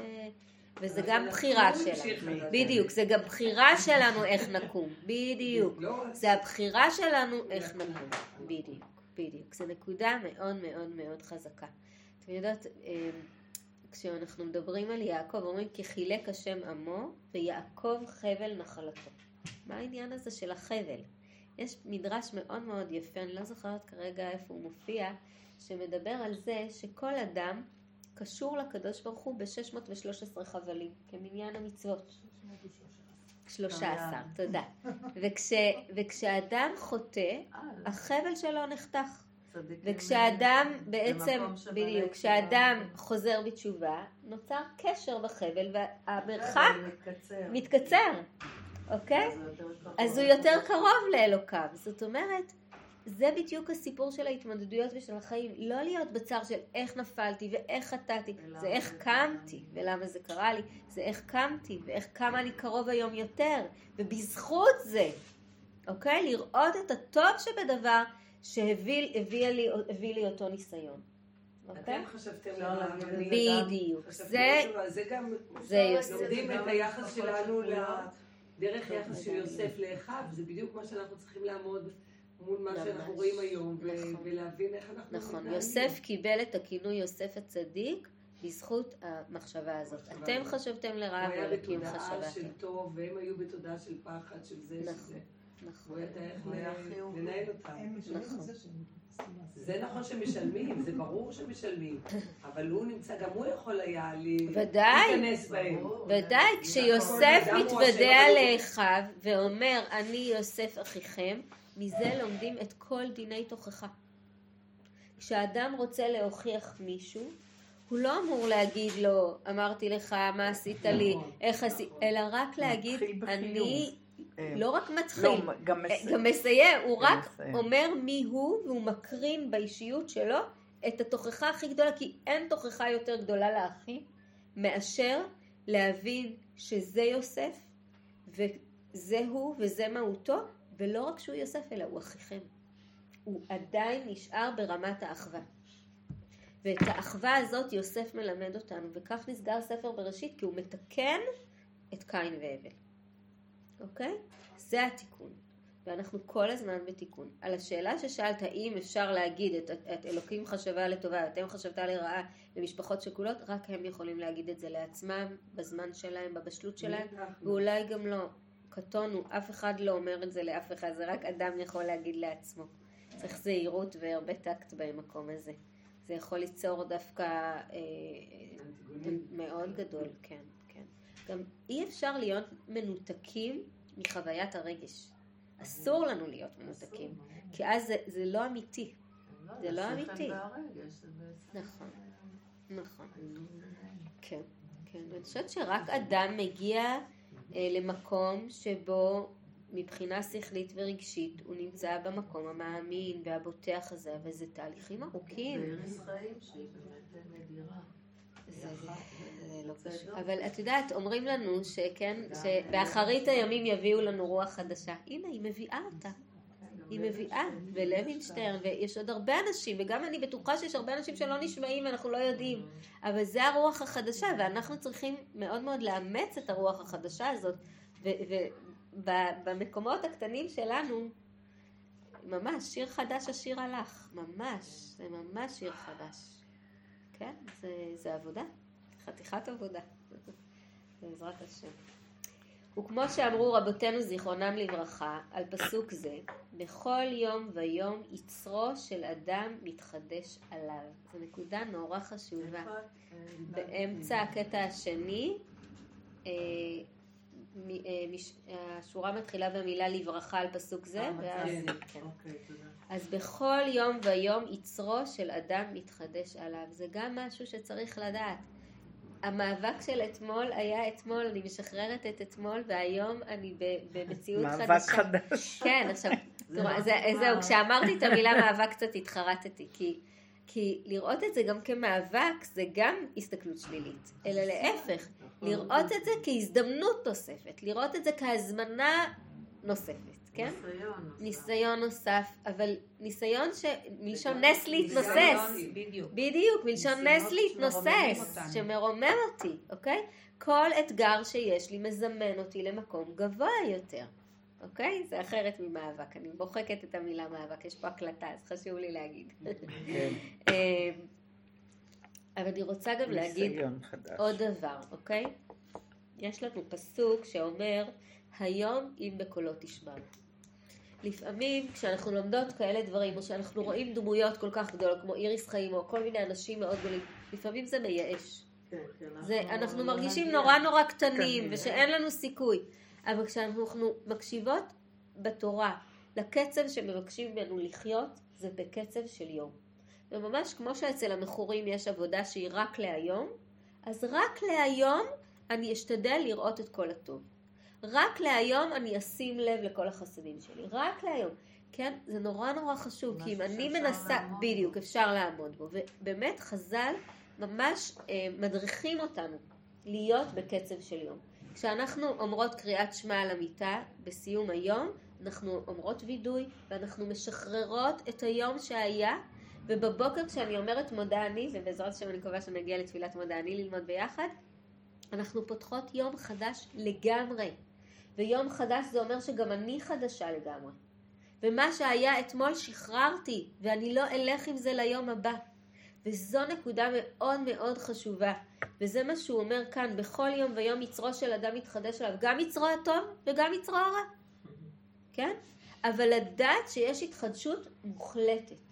וזה גם בחירה שלנו. בדיוק, זה גם בחירה שלנו איך נקום. בדיוק. לא זה הבחירה שלנו איך נקום. בדיוק, בדיוק. זו נקודה מאוד מאוד מאוד חזקה. אתם יודעות, אה, כשאנחנו מדברים על יעקב, אומרים כי חילק השם עמו, ויעקב חבל נחלתו. מה העניין הזה של החבל? יש מדרש מאוד מאוד יפה, אני לא זוכרת כרגע איפה הוא מופיע, שמדבר על זה שכל אדם קשור לקדוש ברוך הוא ב-613 חבלים, כמניין המצוות. 13, תודה. וכש, וכשאדם חוטא, החבל שלו נחתך. וכשאדם בעצם, בדיוק, כשאדם חוזר בתשובה, נוצר קשר בחבל והמרחק מתקצר. אוקיי? אז הוא יותר קרוב לאלוקיו. זאת אומרת, זה בדיוק הסיפור של ההתמודדויות ושל החיים. לא להיות בצער של איך נפלתי ואיך חטאתי, זה איך קמתי ולמה זה קרה לי, זה איך קמתי ואיך כמה אני קרוב היום יותר, ובזכות זה, אוקיי? לראות את הטוב שבדבר שהביא לי, לי אותו ניסיון.
אוקיי? אתם חשבתם
בדיוק.
זה גם, לומדים את היחס שלנו דרך יחס של יוסף לאחיו, זה בדיוק מה שאנחנו צריכים לעמוד מול מה שאנחנו רואים היום, נכון. ולהבין איך אנחנו
נכון, יוסף קיבל את הכינוי יוסף הצדיק. בזכות המחשבה הזאת. אתם חשבתם לרעה ואלוקים חשבתם. הוא היה
בתודעה של טוב, והם היו בתודעה של פחד, של זה,
נכון, שזה. נכון.
הוא ידע איך לנהל אותם. נכון. זה נכון שמשלמים, זה ברור שמשלמים, אבל הוא נמצא, גם הוא יכול היה להיכנס בהם.
ודאי, כשיוסף מתוודע לאחיו ואומר, אני יוסף אחיכם, מזה לומדים את כל דיני תוכחה. כשאדם רוצה להוכיח מישהו, הוא לא אמור להגיד לו, אמרתי לך, מה עשית לי, נכון. איך עשית, אלא רק להגיד, אני אה, לא רק מתחיל, לא, גם, מס... גם מסיים, הוא רק מסיים. אומר מי הוא והוא מקרין באישיות שלו את התוכחה הכי גדולה, כי אין תוכחה יותר גדולה לאחים מאשר להבין שזה יוסף וזה הוא וזה מהותו, ולא רק שהוא יוסף אלא הוא אחיכם. הוא עדיין נשאר ברמת האחווה. ואת האחווה הזאת יוסף מלמד אותנו, וכך נסגר ספר בראשית, כי הוא מתקן את קין והבל. אוקיי? זה התיקון. ואנחנו כל הזמן בתיקון. על השאלה ששאלת האם אפשר להגיד את, את אלוקים חשבה לטובה, אתם חשבתה לרעה למשפחות שכולות, רק הם יכולים להגיד את זה לעצמם, בזמן שלהם, בבשלות שלהם, ואולי גם לא. קטונו, אף אחד לא אומר את זה לאף אחד, זה רק אדם יכול להגיד לעצמו. צריך זהירות והרבה טקט במקום הזה. זה יכול ליצור דווקא אה, מאוד גדול, כן. גם אי אפשר להיות מנותקים מחוויית הרגש. אסור לנו להיות מנותקים, כי אז זה, זה לא אמיתי. זה לא אמיתי. נכון, נכון. כן, כן. אני חושבת שרק אדם מגיע למקום שבו מבחינה שכלית ורגשית הוא נמצא במקום המאמין והבוטח הזה, וזה תהליכים ארוכים.
זה חיים שהיא באמת נדירה.
לא אבל את יודעת, אומרים לנו שכן, שבאחרית הימים יביאו לנו רוח חדשה. הנה, היא מביאה אותה. היא מביאה, ולוינשטיין, ויש עוד הרבה אנשים, וגם אני בטוחה שיש הרבה אנשים שלא נשמעים ואנחנו לא יודעים, אבל זה הרוח החדשה, ואנחנו צריכים מאוד מאוד לאמץ את הרוח החדשה הזאת, ובמקומות הקטנים שלנו, ממש, שיר חדש השיר הלך, ממש, זה ממש שיר חדש. כן, זה, זה עבודה, חתיכת עבודה, בעזרת השם. וכמו שאמרו רבותינו זיכרונם לברכה על פסוק זה, בכל יום ויום יצרו של אדם מתחדש עליו. זו נקודה נורא חשובה. באמצע הקטע השני, אה, אה, השורה מתחילה במילה לברכה על פסוק זה,
אה,
ואז...
כן. אוקיי,
אז בכל יום ויום יצרו של אדם מתחדש עליו. זה גם משהו שצריך לדעת. המאבק של אתמול היה אתמול, אני משחררת את אתמול, והיום אני במציאות חדשה.
מאבק חדש.
כן, עכשיו, זהו, כשאמרתי את המילה מאבק קצת התחרטתי, כי, כי לראות את זה גם כמאבק זה גם הסתכלות שלילית, אלא להפך, לראות את זה כהזדמנות נוספת, לראות את זה כהזמנה נוספת. כן?
ניסיון נוסף.
ניסיון נוסף, אבל ניסיון ש... מלשון נס להתנוסס.
בדיוק.
בדיוק, מלשון נס להתנוסס. שמרומם אותי, אוקיי? כל אתגר שיש לי מזמן אותי למקום גבוה יותר, אוקיי? זה אחרת ממאבק, אני מוחקת את המילה מאבק, יש פה הקלטה, אז חשוב לי להגיד.
כן,
אה, אבל אני רוצה גם להגיד
חדש.
עוד דבר, אוקיי? יש לנו פסוק שאומר, היום אם בקולו תשמע. לפעמים כשאנחנו לומדות כאלה דברים, או שאנחנו רואים דמויות כל כך גדולות, כמו איריס חיים, או כל מיני אנשים מאוד גדולים, לפעמים זה מייאש.
כן, כן,
זה, אנחנו
לא
מרגישים. נורא נורא קטנים,
קטנים.
ושאין לנו סיכוי. אבל כשאנחנו מקשיבות בתורה לקצב שמבקשים ממנו לחיות, זה בקצב של יום. וממש כמו שאצל המכורים יש עבודה שהיא רק להיום, אז רק להיום אני אשתדל לראות את כל הטוב. רק להיום אני אשים לב לכל החסדים שלי. רק להיום. כן? זה נורא נורא חשוב, כי אם אני מנסה,
לעמוד.
בדיוק, אפשר לעמוד בו. ובאמת חז"ל ממש אה, מדריכים אותנו להיות בקצב של יום. כשאנחנו אומרות קריאת שמע על המיטה בסיום היום, אנחנו אומרות וידוי ואנחנו משחררות את היום שהיה ובבוקר כשאני אומרת מודה אני, ובעזרת השם אני מקווה שנגיע לתפילת מודה אני ללמוד ביחד, אנחנו פותחות יום חדש לגמרי. ויום חדש זה אומר שגם אני חדשה לגמרי. ומה שהיה אתמול שחררתי, ואני לא אלך עם זה ליום הבא. וזו נקודה מאוד מאוד חשובה. וזה מה שהוא אומר כאן, בכל יום ויום יצרו של אדם מתחדש עליו, גם יצרו הטוב וגם יצרו הרע. כן? אבל לדעת שיש התחדשות מוחלטת.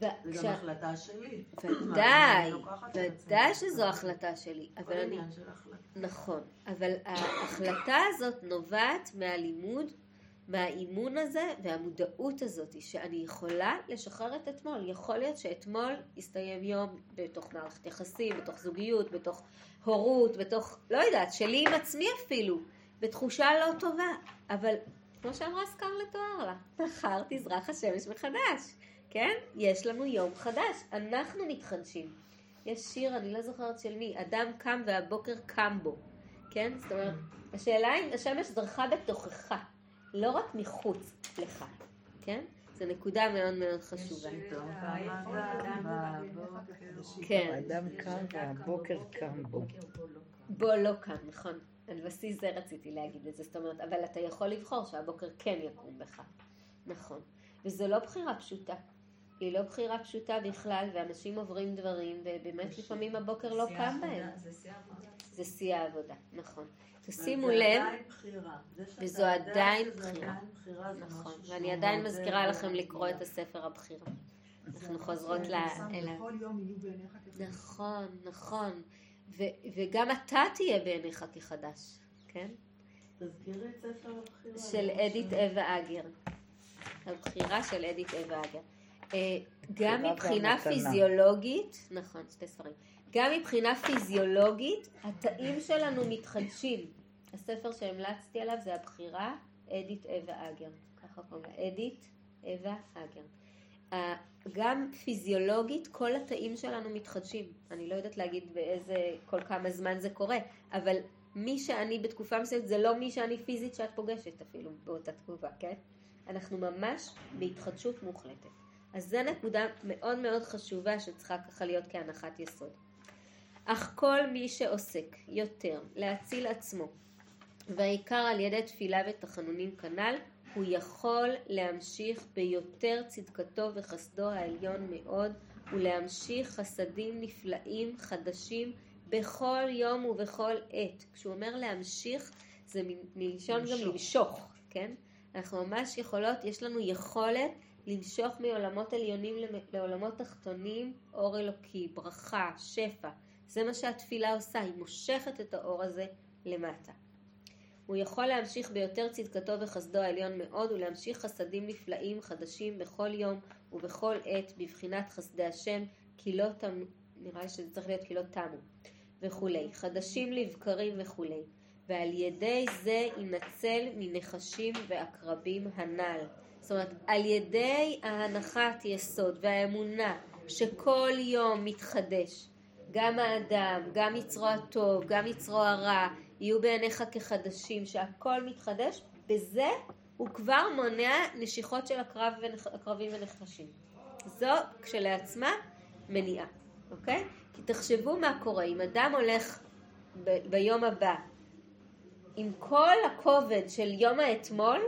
זה
וכשה-
גם החלטה שלי.
ודאי. ודאי שזו החלטה שלי,
כל
אבל אני...
עניין של החלטה.
נכון, אבל ההחלטה הזאת נובעת מהלימוד, מהאימון הזה והמודעות הזאת שאני יכולה לשחרר את אתמול. יכול להיות שאתמול הסתיים יום בתוך מערכת יחסים, בתוך זוגיות, בתוך הורות, בתוך, לא יודעת, שלי עם עצמי אפילו, בתחושה לא טובה, אבל כמו שאמרה סקרלט אוהרלה, מחר תזרח השמש מחדש, כן? יש לנו יום חדש, אנחנו מתחדשים. יש שיר, אני לא זוכרת של מי, אדם קם והבוקר קם בו, כן? זאת אומרת, השאלה אם השמש זרחה בתוכך, לא רק מחוץ לך, כן? זו נקודה מאוד מאוד חשובה. כן,
האדם קם והבוקר קם בו.
בוא לא קם, נכון. על בסיס זה רציתי להגיד את זה, זאת אומרת, אבל אתה יכול לבחור שהבוקר כן יקום בך, נכון. וזו לא בחירה פשוטה. היא לא בחירה פשוטה בכלל, ואנשים עוברים דברים, ובאמת לפעמים הבוקר לא קם בהם.
זה שיא העבודה.
זה שיא העבודה, נכון. תשימו לב,
עדיין בחירה.
וזו עדיין בחירה.
עדיין בחירה, זה
נכון, ואני עדיין מזכירה
אה,
לכם לקרוא את. הספר הבחירה. אנחנו חוזרות ל- אליו.
בכל יום יהיו בעיניך כחדש.
נכון, נכון. ו- וגם אתה תהיה בעיניך כחדש, כן?
תזכירי את ספר הבחירה.
של אדית אווה אגר. הבחירה של אדית אווה אגר. אה, גם מבחינה. פיזיולוגית, נכון, שתי ספרים. גם מבחינה פיזיולוגית, התאים שלנו מתחדשים. הספר שהמלצתי עליו זה הבחירה, אדית אווה אגר. ככה קוראים לה, אדית אווה אגר. אה, גם פיזיולוגית כל התאים שלנו מתחדשים. אני לא יודעת להגיד באיזה, כל כמה זמן זה קורה, אבל מי שאני בתקופה מסוימת זה לא מי שאני פיזית שאת פוגשת אפילו באותה תקופה, כן? אנחנו ממש בהתחדשות מוחלטת. אז זו נקודה מאוד מאוד חשובה שצריכה ככה להיות כהנחת יסוד. אך כל מי שעוסק יותר להציל עצמו, והעיקר על ידי תפילה ותחנונים כנ"ל, הוא יכול להמשיך ביותר צדקתו וחסדו העליון מאוד, ולהמשיך חסדים נפלאים חדשים בכל יום ובכל עת. כשהוא אומר להמשיך, זה מלשון גם למשוך, כן? אנחנו ממש יכולות, יש לנו יכולת למשוך מעולמות עליונים לעולמות תחתונים אור אלוקי, ברכה, שפע. זה מה שהתפילה עושה, היא מושכת את האור הזה למטה. הוא יכול להמשיך ביותר צדקתו וחסדו העליון מאוד ולהמשיך חסדים נפלאים חדשים בכל יום ובכל עת בבחינת חסדי השם כי לא תמו, נראה לי שזה צריך להיות כי לא תמו וכולי, חדשים לבקרים וכולי ועל ידי זה ינצל מנחשים ועקרבים הנ"ל. זאת אומרת, על ידי ההנחת יסוד והאמונה שכל יום מתחדש, גם האדם, גם יצרו הטוב, גם יצרו הרע, יהיו בעיניך כחדשים, שהכל מתחדש, בזה הוא כבר מונע נשיכות של הקרב ונח... הקרבים ונחשים. זו כשלעצמה מניעה, אוקיי? כי תחשבו מה קורה, אם אדם הולך ב... ביום הבא עם כל הכובד של יום האתמול,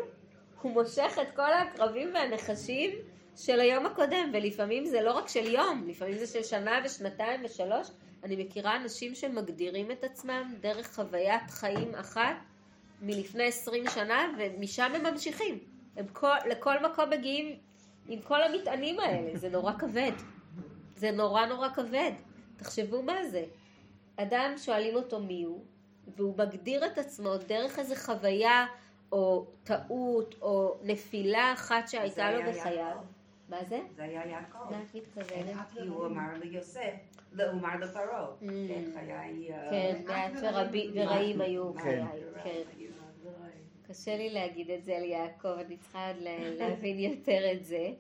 הוא מושך את כל הקרבים והנחשים של היום הקודם, ולפעמים זה לא רק של יום, לפעמים זה של שנה ושנתיים ושלוש. אני מכירה אנשים שמגדירים את עצמם דרך חוויית חיים אחת מלפני עשרים שנה, ומשם הם ממשיכים. הם כל, לכל מקום מגיעים עם כל המטענים האלה, זה נורא כבד. זה נורא נורא כבד. תחשבו מה זה. אדם שואלים אותו מי הוא, והוא מגדיר את עצמו דרך איזו חוויה או טעות או נפילה אחת שהייתה לו בחייו. מה זה?
זה היה יעקב. כי הוא אמר ליוסף, לא, הוא אמר לפרעה, כן. אה,
כן, מעט ורעים היו
כן.
חיי, כן. קשה לי להגיד את זה על יעקב, אני צריכה עוד לה- להבין יותר את זה.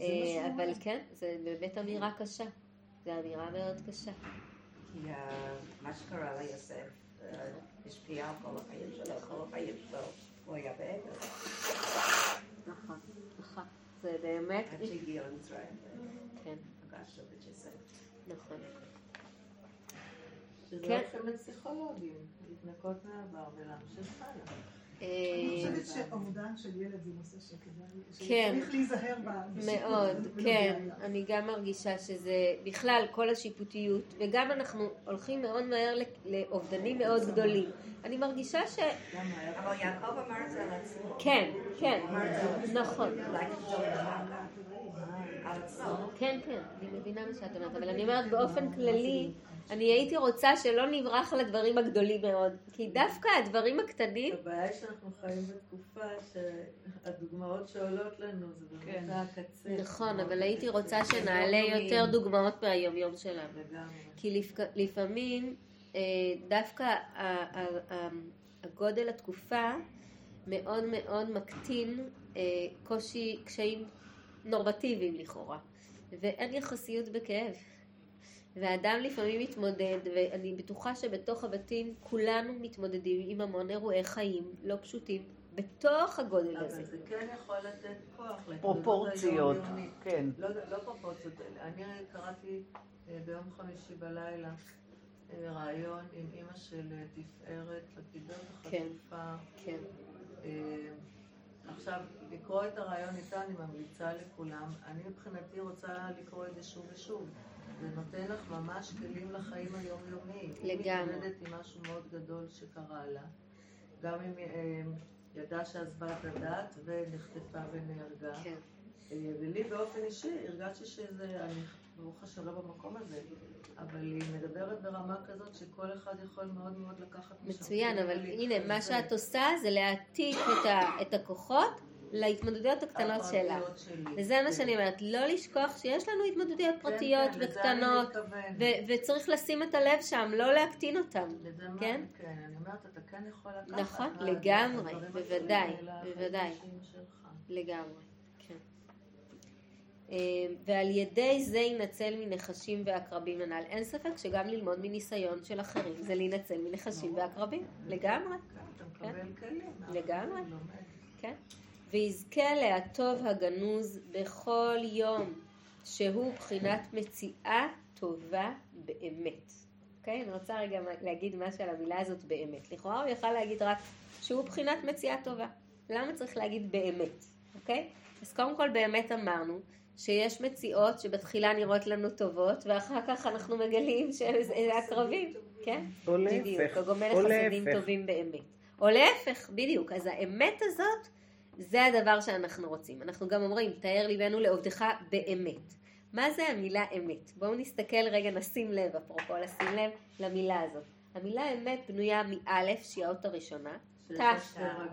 אה, אבל כן, זה באמת אמירה קשה. זו אמירה מאוד קשה.
כי אה, מה שקרה ליוסף אה, השפיע על כל החיים שלו, כל החיים שלו הוא היה בעבר.
נכון, נכון. זה באמת,
עד שהגיע למצרים
כן,
ופגש אותו בג'סר.
נכון.
שזה
כן.
הולכים לפסיכולוגים, להתנקות מהעבר ולהמשיך הלאה.
אני
אה,
חושבת שאובדן של ילד זה נושא שכדאי,
כן.
שצריך להיזהר
מאוד, כן. אני גם מרגישה שזה בכלל כל השיפוטיות, וגם אנחנו הולכים מאוד מהר לאובדנים מאוד גדולים. אני מרגישה ש...
אבל יעקב אמר את זה על עצמו.
כן, כן, נכון.
עצמו.
כן, כן, אני מבינה מה שאת אומרת, אבל אני אומרת באופן כללי, אני הייתי רוצה שלא נברח לדברים הגדולים מאוד, כי דווקא הדברים הקטנים,
הבעיה היא שאנחנו חיים בתקופה שהדוגמאות שעולות לנו זה
כן.
באמת הקצה.
נכון, אבל הייתי רוצה שנעלה יותר דוגמאות מהיומיום שלנו.
לגמרי.
כי לפ- לפעמים אה, דווקא הגודל התקופה מאוד מאוד מקטין אה, קושי, קשיים נורמטיביים לכאורה. ואין יחסיות בכאב. והאדם לפעמים מתמודד, ואני בטוחה שבתוך הבתים כולנו מתמודדים עם המון אירועי חיים לא פשוטים בתוך הגודל
אבל
הזה.
זה כן יכול לתת כוח
פרופורציות. כן.
לא, לא פרופורציות, אני קראתי אה, ביום חמישי בלילה אה, ראיון עם אימא של אה, תפארת, לפידות
כן.
החטופה.
כן,
אה, עכשיו, לקרוא את הרעיון איתה אני ממליצה לכולם. אני מבחינתי רוצה לקרוא את זה שוב ושוב. זה נותן לך ממש כלים לחיים היומיומיים.
לגמרי.
היא מתמודדת עם משהו מאוד גדול שקרה לה. גם אם אה, ידעה שעזבה את הדת ונחטפה ונהרגה.
כן.
אה, ולי באופן אישי הרגשתי שזה, אני ברוך השם לא במקום הזה, אבל היא מדברת ברמה כזאת שכל אחד יכול מאוד מאוד לקחת משם.
מצוין, אבל
ולהתחזק.
הנה, מה שאת עושה זה להעתיק את הכוחות להתמודדויות הקטנות שלה.
הפרטיות שלי.
וזה מה. שאני אומרת, לא לשכוח שיש לנו התמודדויות
כן,
פרטיות
כן,
וקטנות. ו- וצריך לשים את הלב שם, לא להקטין אותם.
לזה מה-
כן?
כן, אני אומרת, אתה כן יכול לקחת.
נכון, לגמרי, בוודאי, בוודאי. לגמרי, כן. אה, ועל ידי זה יינצל מנחשים ועקרבים הנ"ל. אין ספק שגם ללמוד מניסיון של אחרים זה להינצל מנחשים ועקרבים, לגמרי.
אתה מקבל כלים.
לגמרי.
אתה לומד.
כן. ויזכה להטוב הגנוז בכל יום, שהוא בחינת מציאה טובה באמת. אוקיי? אני רוצה רגע להגיד משהו על המילה הזאת באמת. לכאורה הוא יכל להגיד רק שהוא בחינת מציאה טובה. למה צריך להגיד באמת? אוקיי? אז קודם כל באמת אמרנו שיש מציאות שבתחילה נראות לנו טובות, ואחר כך אנחנו מגלים שזה הקרבים, כן?
או
בדיוק,
להפך.
או גומל
או
חסדים
להפך.
טובים באמת. או להפך, בדיוק. אז האמת הזאת, זה הדבר שאנחנו רוצים. אנחנו גם אומרים, תאר ליבנו לעובדך באמת. מה זה המילה אמת? בואו נסתכל רגע, נשים לב, אפרופו לשים לב למילה הזאת. המילה אמת בנויה מאלף, שהיא האות הראשונה, ת'.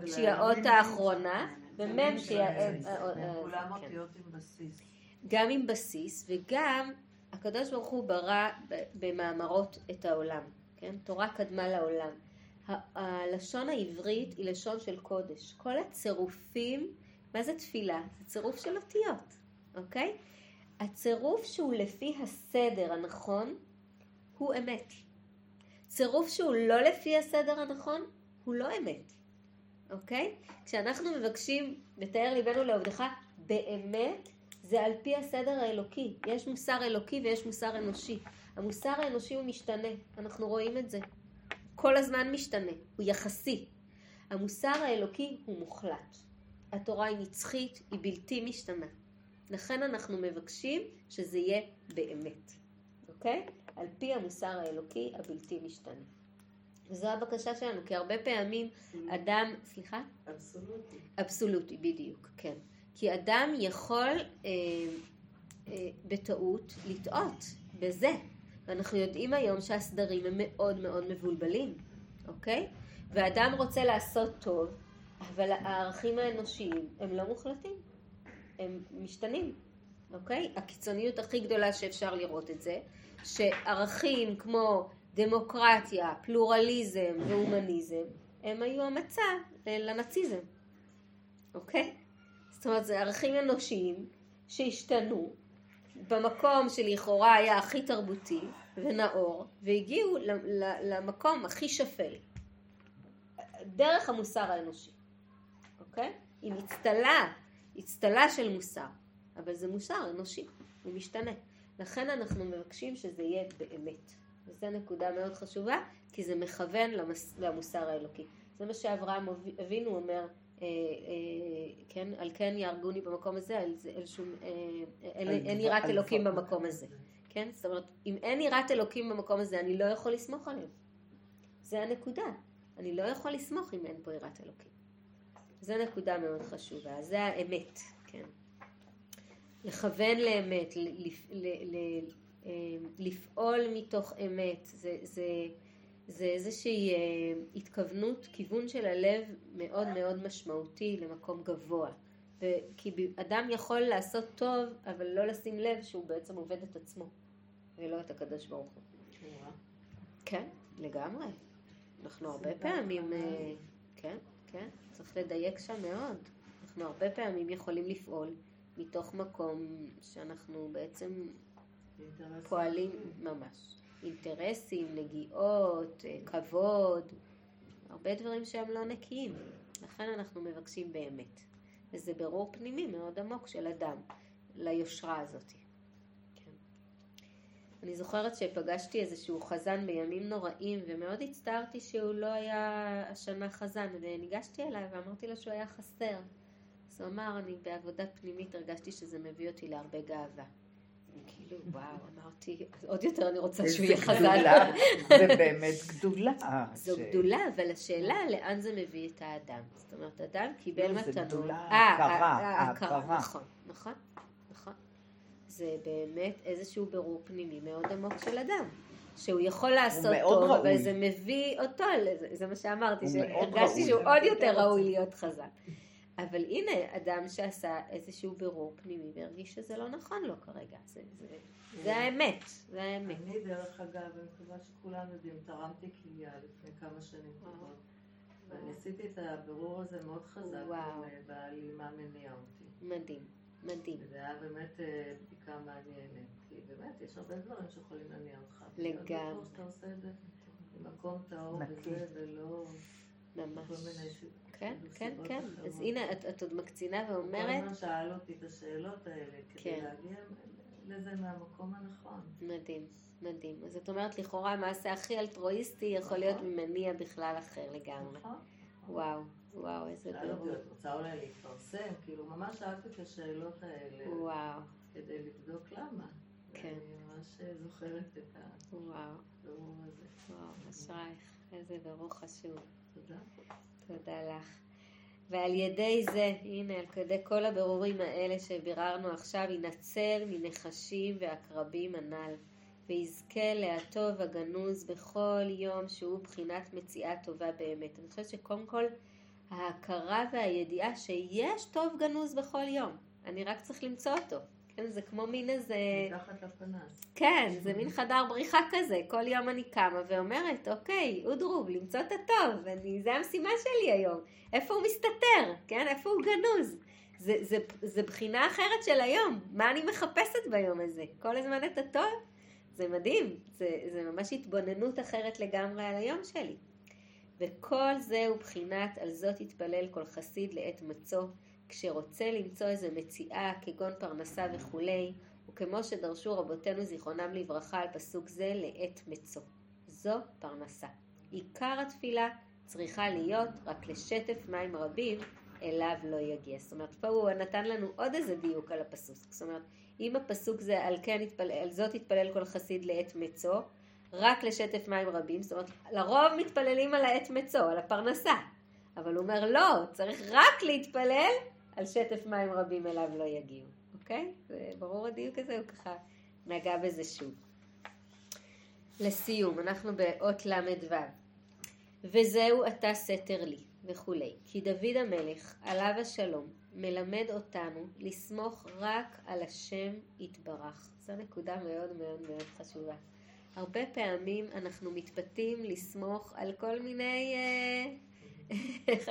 שהיא האות האחרונה, ומ' שהיא ה...
כן,
אה, אה,
כולם
כן.
אותיות עם בסיס.
גם עם בסיס, וגם הקדוש ברוך הוא ברא במאמרות את העולם, כן? תורה קדמה לעולם. הלשון העברית היא לשון של קודש. כל הצירופים, מה זה תפילה? זה צירוף של אותיות, אוקיי? הצירוף שהוא לפי הסדר הנכון הוא אמת. צירוף שהוא לא לפי הסדר הנכון הוא לא אמת, אוקיי? כשאנחנו מבקשים לתאר ליבנו לעובדך באמת, זה על פי הסדר האלוקי. יש מוסר אלוקי ויש מוסר אנושי. המוסר האנושי הוא משתנה, אנחנו רואים את זה. כל הזמן משתנה, הוא יחסי. המוסר האלוקי הוא מוחלט. התורה היא נצחית, היא בלתי משתנה. לכן אנחנו מבקשים שזה יהיה באמת, אוקיי? על פי המוסר האלוקי הבלתי משתנה. וזו הבקשה שלנו, כי הרבה פעמים אדם, סליחה?
אבסולוטי.
אבסולוטי, בדיוק, כן. כי אדם יכול אה, אה, בטעות לטעות בזה. ואנחנו יודעים היום שהסדרים הם מאוד מאוד מבולבלים, אוקיי? ואדם רוצה לעשות טוב, אבל הערכים האנושיים הם לא מוחלטים, הם משתנים, אוקיי? הקיצוניות הכי גדולה שאפשר לראות את זה, שערכים כמו דמוקרטיה, פלורליזם והומניזם, הם היו המצע לנאציזם. אוקיי? זאת אומרת, זה ערכים אנושיים שהשתנו במקום שלכאורה היה הכי תרבותי ונאור, והגיעו למקום הכי שפל. דרך המוסר האנושי, אוקיי? היא מצטלה, אצטלה של מוסר, אבל זה מוסר אנושי, הוא משתנה. לכן אנחנו מבקשים שזה יהיה באמת. וזו נקודה מאוד חשובה, כי זה מכוון למס, למוסר האלוקי. זה מה שאברהם אב- אבינו אומר, כן, על כן יהרגוני במקום הזה, על זה, על שום, אה, אין, יראת אלוקים במקום הזה, כן? זאת אומרת, אם אין יראת אלוקים במקום הזה, אני לא יכול לסמוך עליהם. זה הנקודה. אני לא יכול לסמוך אם אין פה יראת אלוקים. זו נקודה מאוד חשובה, זה האמת, כן. לכוון לאמת, לפ- אה, לפעול מתוך אמת, זה, זה, זה איזושהי אה, התכוונות, כיוון של הלב מאוד מאוד משמעותי למקום גבוה. ו- כי ב- אדם יכול לעשות טוב, אבל לא לשים לב שהוא בעצם עובד את עצמו, ולא את הקדוש ברוך הוא. כן, לגמרי. אנחנו הרבה פעמים, אה, כן, כן, צריך לדייק שם מאוד. אנחנו הרבה פעמים יכולים לפעול מתוך מקום שאנחנו בעצם. פועלים ממש. אינטרסים, נגיעות, אה, כבוד, הרבה דברים שהם לא נקיים. לכן אנחנו מבקשים באמת. וזה ברור פנימי מאוד עמוק של אדם ליושרה הזאת. כן. אני זוכרת שפגשתי איזשהו חזן בימים נוראים ומאוד הצטערתי שהוא לא היה השנה חזן וניגשתי אליי ואמרתי לו שהוא היה חסר. אז הוא אמר, אני בעבודה פנימית הרגשתי שזה מביא אותי להרבה גאווה. כאילו, וואו, אמרתי, עוד יותר אני רוצה שהוא יהיה.
גדולה, זה באמת גדולה.
זו גדולה, אבל השאלה לאן זה מביא את האדם. זאת אומרת, אדם קיבל
לא, זה
מתנות.
גדולה,
אה,
ההכרה,
ה- ההכרה,
ההכרה.
נכון, נכון, נכון. זה באמת איזשהו ברור פנימי מאוד עמוק של אדם. שהוא יכול לעשות טוב, אבל
ראוי.
זה מביא אותו, לזה- זה מה שאמרתי, שהרגשתי. שהוא עוד יותר ראוי להיות חזק. אבל הנה, אדם שעשה איזשהו ברור פנימי והרגיש שזה לא נכון לו כרגע. זה, זה, זה האמת, זה האמת.
אני דרך אגב, אני מקווה שכולם יודעים, תרמתי כליה לפני כמה שנים טובות. ואני עשיתי את הבירור הזה מאוד חזק. ובעלי מה מניע אותי.
מדהים, מדהים.
וזה היה באמת אה, בדיקה מעניינת, כי באמת יש הרבה דברים שיכולים להניע אותך.
לגמרי.
שאתה עושה את זה במקום טהור. וזה, ולא...
ממש.
כל
כן, כן, כן. אז הנה, את, את עוד מקצינה
כל
ואומרת,
הזמן שאל אותי את השאלות האלה, כדי
כן.
להגיע לזה מהמקום הנכון.
מדהים, מדהים. אז את אומרת, לכאורה המעשה הכי אלטרואיסטי יכול להיות
נכון.
ממניע בכלל אחר לגמרי.
נכון?
וואו, וואו, איזה
שאל אותי,
ברור.
את רוצה אולי להתפרסם? כאילו, ממש שאלתי את השאלות האלה
וואו,
כדי לבדוק למה.
כן.
ואני ממש זוכרת את
וואו,
הבירור הזה.
וואו, אשרייך, איזה ברור חשוב.
תודה.
לך. ועל ידי זה, הנה, על ידי כל הבירורים האלה שביררנו עכשיו, יינצל מנחשים ועקרבים הנ"ל, ויזכה להטוב הגנוז בכל יום שהוא בחינת מציאה טובה באמת. אני חושבת שקודם כל, ההכרה והידיעה שיש טוב גנוז בכל יום. אני רק צריך למצוא אותו. כן, זה כמו מין איזה...
מתחת לפנס.
כן, זה מין חדר בריחה כזה, כל יום אני קמה ואומרת, אוקיי, אודרוב, למצוא את הטוב, אני, זה המשימה שלי היום, איפה הוא מסתתר, כן, איפה הוא גנוז, זה, זה, זה בחינה אחרת של היום, מה אני מחפשת ביום הזה, כל הזמן את הטוב, זה מדהים, זה, זה ממש התבוננות אחרת לגמרי על היום שלי. וכל זה הוא בחינת על זאת יתפלל כל חסיד לעת מצוא, כשרוצה למצוא איזה מציאה כגון פרנסה וכולי, וכמו שדרשו רבותינו זיכרונם לברכה על פסוק זה לעת מצוא. זו פרנסה. עיקר התפילה צריכה להיות רק לשטף מים רבים אליו לא יגיע. זאת אומרת, פה הוא נתן לנו עוד איזה דיוק על הפסוק. זאת אומרת, אם הפסוק זה על, כן יתפלל, על זאת יתפלל כל חסיד לעת מצוא, רק לשטף מים רבים, זאת אומרת, לרוב מתפללים על העת מצוא, על הפרנסה. אבל הוא אומר, לא, צריך רק להתפלל על שטף מים רבים אליו לא יגיעו. אוקיי? זה ברור הדיוק הזה, הוא ככה נגע בזה שוב. לסיום, אנחנו באות ל"ו. וזהו אתה סתר לי, וכולי. כי דוד המלך, עליו השלום, מלמד אותנו לסמוך רק על השם יתברך. זו נקודה מאוד מאוד מאוד חשובה. הרבה פעמים אנחנו מתפתים לסמוך על כל מיני... אה?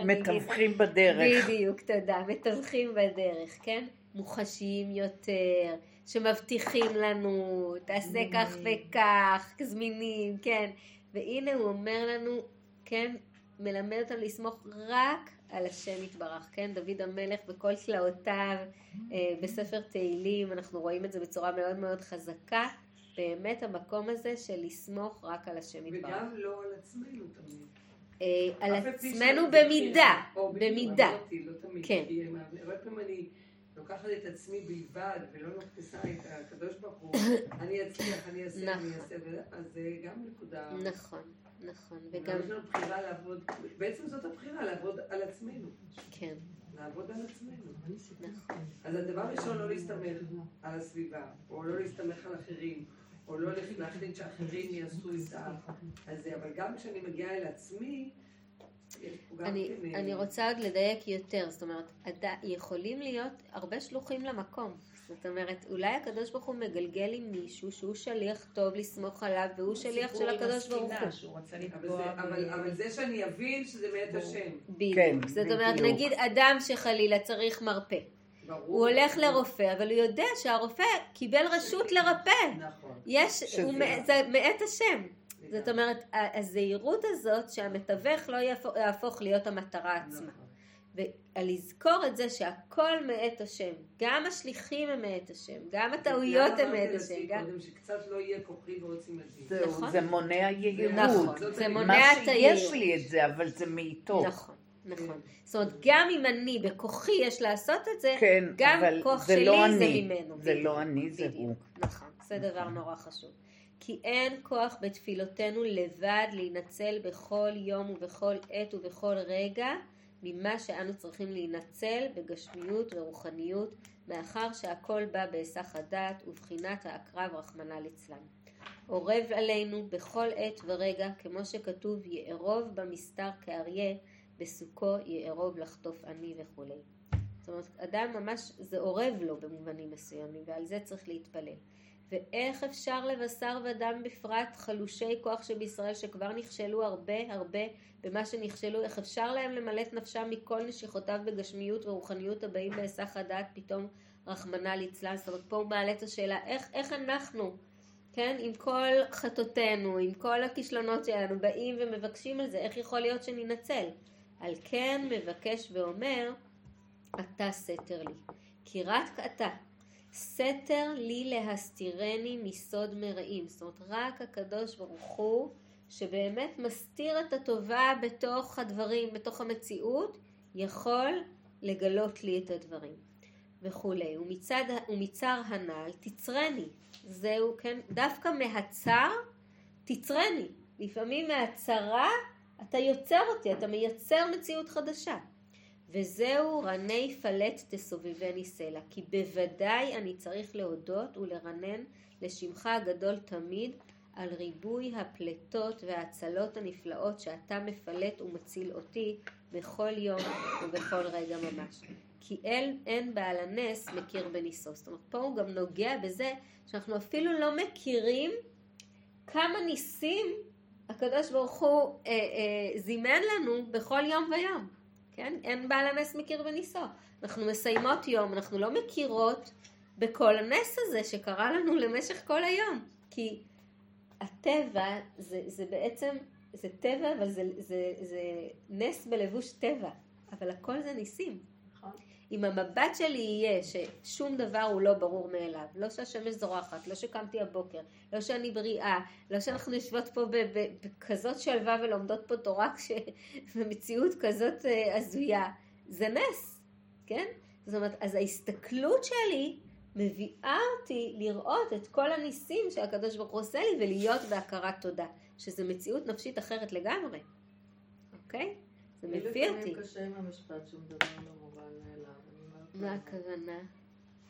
מתווכים בדרך.
בדיוק, תודה. מתווכים בדרך, כן? מוחשיים יותר, שמבטיחים לנו, תעשה כך וכך, זמינים, כן. והנה הוא אומר לנו, כן, מלמד אותנו לסמוך רק על השם יתברך, כן? דוד המלך בכל תלאותיו, אה, בספר תהילים, אנחנו רואים את זה בצורה מאוד מאוד חזקה. באמת המקום הזה של לסמוך רק על השם יתברך.
וגם לא על עצמנו תמיד.
אה, על עצמנו במידה, במידה.
אמרתי, לא.
כן.
הרבה פעמים אני לוקחת את עצמי בלבד, ולא מכניסה את הקדוש ברוך הוא, אני אצליח, אני אעשה, אני
נכון.
אעשה, אז זה גם נקודה.
נכון, נכון,
וגם, יש לנו בחירה לעבוד, בעצם זאת הבחירה, לעבוד על עצמנו.
כן,
לעבוד על עצמנו.
נכון,
אז הדבר הראשון, לא להסתמך על הסביבה, או לא להסתמך על אחרים, או לא להחליט שאחרים יעשו את ה... הזה, אבל גם כשאני מגיעה אל עצמי,
אני,
כן... אה,
אני רוצה עוד לדייק יותר, זאת אומרת, עד- יכולים להיות הרבה שלוחים למקום. זאת אומרת, אולי הקדוש ברוך הוא מגלגל עם מישהו שהוא שליח טוב לסמוך עליו, והוא שליח של הקדוש ברוך הוא.
אבל זה- אבל- זה שאני אבין שזה מאת השם.
בדיוק.
כן,
זאת אומרת,
בדיוק.
נגיד אדם שחלילה צריך מרפא.
ברור.
הוא הולך לרופא, אבל הוא יודע שהרופא קיבל רשות לרפא.
נכון.
יש,
שזה-
הוא, מ- זה מאת השם. זאת אומרת, הזהירות הזאת שהמתווך לא יהפוך, יהפוך להיות המטרה עצמה.
נכון.
ולזכור את זה שהכל מאת השם, גם השליחים הם מאת השם, גם הטעויות הם מאת השם, גם...
קודם שקצת לא יהיה כוחי ועוצם.
זהו,
נכון.
זה מונע יהירות.
נכון, זה מונע
מה
את היהירות.
שיש לי את זה, אבל זה מאיתו.
נכון, נכון. זאת אומרת, גם אם אני בכוחי יש לעשות את זה,
כן,
גם
אבל
כוח
זה
שלי
לא
זה
אני.
ממנו.
זה
בדיוק,
לא אני, זה. הוא.
נכון, זה דבר נורא חשוב. כי אין כוח בתפילותינו לבד להינצל בכל יום ובכל עת ובכל רגע ממה שאנו צריכים להינצל בגשמיות ורוחניות, מאחר שהכל בא בהיסח הדעת ובחינת העקרב רחמנא ליצלן. אורב עלינו בכל עת ורגע, כמו שכתוב, יארוב במסתר כאריה, בסוכו יארוב לחטוף עני וכולי. זאת אומרת, אדם ממש, זה אורב לו במובנים מסוימים, ועל זה צריך להתפלל. ואיך אפשר לבשר ודם בפרט חלושי כוח שבישראל שכבר נכשלו הרבה הרבה במה שנכשלו, איך אפשר להם למלא את נפשם מכל נשיכותיו בגשמיות ורוחניות הבאים בהיסח הדעת פתאום רחמנא ליצלן. זאת אומרת, פה הוא מעלה את השאלה, איך, איך אנחנו, כן, עם כל חטאותינו, עם כל הכישלונות שלנו, באים ומבקשים על זה, איך יכול להיות שננצל? על כן מבקש ואומר, אתה סתר לי. כי רק אתה, סתר לי להסתירני מסוד מרעים. זאת אומרת, רק הקדוש ברוך הוא, שבאמת מסתיר את הטובה בתוך הדברים, בתוך המציאות, יכול לגלות לי את הדברים. וכולי. ומצד, ומצר הנ"ל תצרני. זהו, כן, דווקא מהצר תצרני. לפעמים מהצרה אתה יוצר אותי, אתה מייצר מציאות חדשה. וזהו רני פלט תסובבני סלע, כי בוודאי אני צריך להודות ולרנן לשמך הגדול תמיד על ריבוי הפלטות וההצלות הנפלאות שאתה מפלט ומציל אותי בכל יום ובכל רגע ממש. כי אל אין בעל הנס מכיר בניסו. זאת אומרת, פה הוא גם נוגע בזה שאנחנו אפילו לא מכירים כמה ניסים הקדוש ברוך הוא אה, אה, זימן לנו בכל יום ויום. כן? אין בעל הנס מכיר בניסו. אנחנו מסיימות יום, אנחנו לא מכירות בכל הנס הזה שקרה לנו למשך כל היום. כי הטבע זה, זה בעצם, זה טבע, אבל זה, זה, זה נס בלבוש טבע. אבל הכל זה ניסים. אם המבט שלי יהיה ששום דבר הוא לא ברור מאליו, לא שהשמש זורחת, לא שקמתי הבוקר, לא שאני בריאה, לא שאנחנו יושבות פה בכזאת שלווה ולומדות פה תורה כש... במציאות כזאת אה, הזויה, זה נס, כן? זאת אומרת, אז ההסתכלות שלי מביאה אותי לראות את כל הניסים שהקדוש ברוך הוא עושה לי ולהיות בהכרת תודה, שזה מציאות נפשית אחרת לגמרי, אוקיי? זה מביא אותי.
לי לפעמים קשה עם המשפט שום דבר לא מובן.
מה הכוונה?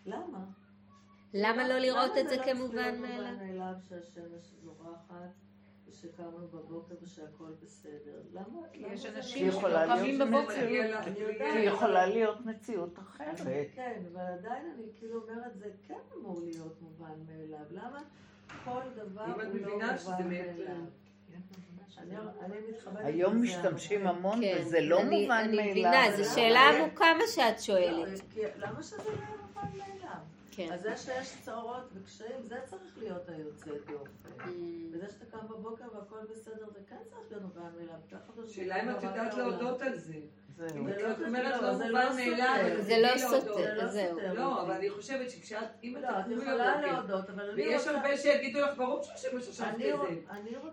למה?
למה לא לראות את זה כמובן
מאליו? למה? זה לא מובן מאליו שהשמש זורחת ושקמנו בבוקר ושהכול בסדר? למה?
יש
למה זה
אנשים
שיכולה
שלא קמים
להיות
בבוקר.
כי. יכולה להיות מציאות אחרת.
כן, אבל עדיין אני כאילו אומרת, זה כן אמור להיות מובן מאליו. למה כל דבר הוא לא מובן מאליו? אני אני
היום משתמשים המון
כן,
וזה לא
אני-
מובן
אני
מאליו.
מבינה,
אבל
זו? שאלה עמוקה מה שאת
לא,
שואלת.
כי- למה שזה לא יהיה מובן מאליו?
כן.
אז זה שיש צרות וקשיים, זה צריך להיות היוצא דופן.
Mm.
וזה שאתה קם בבוקר והכל בסדר, זה כן צריך להיות מובן מאליו.
השאלה אם את יודעת. להודות על זה. אם
זה לא סותר, זה לא
זהו.
לא, אבל אני חושבת שכשאת, אם את
לא, יכולה להודות, אבל אני
ויש
רוצה...
הרבה שיגידו לך, ברור שהשמש עכשיו כזה.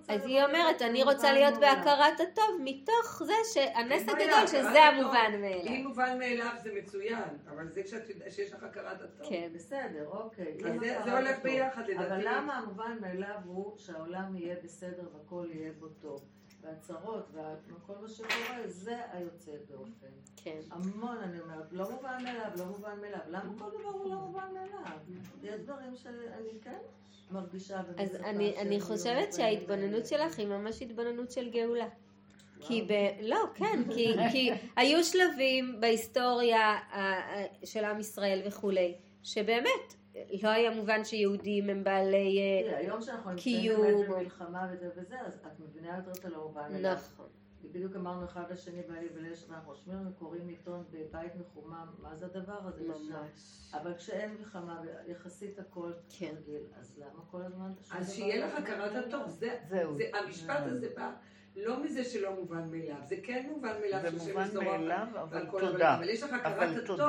אז היא אומרת, אני רוצה להיות. בהכרת הטוב מתוך זה שהנס הגדול שזה המובן
אם
מאליו.
מובן מאליו זה מצוין, אבל זה כשאת יודעת שיש לך הכרת הטוב.
כן.
בסדר, אוקיי.
זה- הולך? ביחד, לדעתי.
אבל למה המובן מאליו הוא שהעולם יהיה בסדר והכל יהיה בו טוב? והצרות וכל מה שקורה, זה היוצא דופן.
כן.
המון, אני אומרת, לא מובן מאליו, לא מובן מאליו. למה כל דבר הוא לא מובן מאליו? יש דברים שאני כן מרגישה ומצפה
אז אני, אני
יהיו
חושבת שההתבוננות
מאליהם.
שלך היא ממש התבוננות של גאולה. כי ב... לא, כן, כי, כי היו שלבים בהיסטוריה ה- ה- של עם ישראל וכולי, שבאמת לא היה מובן שיהודים הם בעלי... אה,
תראי, היום שאנחנו נמצאים
קיום.
באמת במלחמה וזה וזה, אז את מבינה יותר את הלא מובן מאליו.
נכון.
בדיוק אמרנו אחד לשני בעלי ולש, ואנחנו רושמים לנו קוראים עיתון בבית מחומם, מה זה הדבר הזה?
ממש.
אבל כשאין מלחמה ויחסית הכל
כן.
רגיל, אז למה כל הזמן...
אז שיהיה לך הכרת? הטוב. זה-
זהו.
זה- המשפט הזה בא לא מזה שלא מובן מאליו, זה כן מובן מאליו
זה מובן מאליו, אבל תודה.
אבל יש לך הכרת הטוב.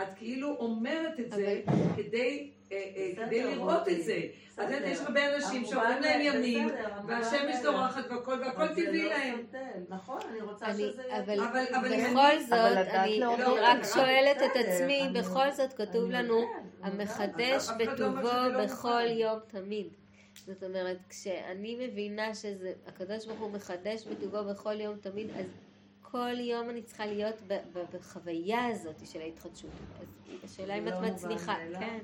את כאילו אומרת את זה כדי אה, אה, כדי לראות. את זה. אז. יש הרבה אנשים שעוברים להם ימים, והשמש. זורחת והכל, והכל טבעי
לא
להם.
נכון, אני רוצה שזה.
אבל, בכל זאת, אני רק. שואלת את עצמי, בכל זאת כתוב לנו, המחדש בטובו בכל. יום תמיד. זאת אומרת, כשאני מבינה שזה, הקדוש ברוך הוא מחדש בטובו בכל יום תמיד, אז כל יום אני צריכה להיות ב- ב- בחוויה הזאת של ההתחדשות. אז השאלה אם את
לא
מצליחה. כן.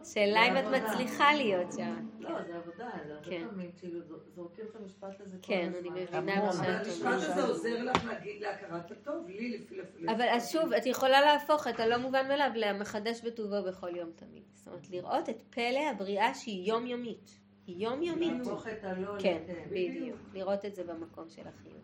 השאלה אם את. מצליחה להיות שם.
לא, זה עבודה, זה הרבה
כן.
פעמים, כאילו, זורקים את המשפט הזה כל
כן,
הזמן.
אני מבינה. מה שאת
המשפט
אומרת.
הזה עוזר לך להגיד להכרת הטוב, לי לפי לפי.
אבל אז שוב, את יכולה להפוך את הלא מובן מאליו למחדש בטובו בכל יום תמיד. זאת אומרת, לראות את פלא הבריאה שהיא יומיומית. היא יומיומית.
להפוך את הלא
כן. בדיוק. לראות את זה במקום של החיוב.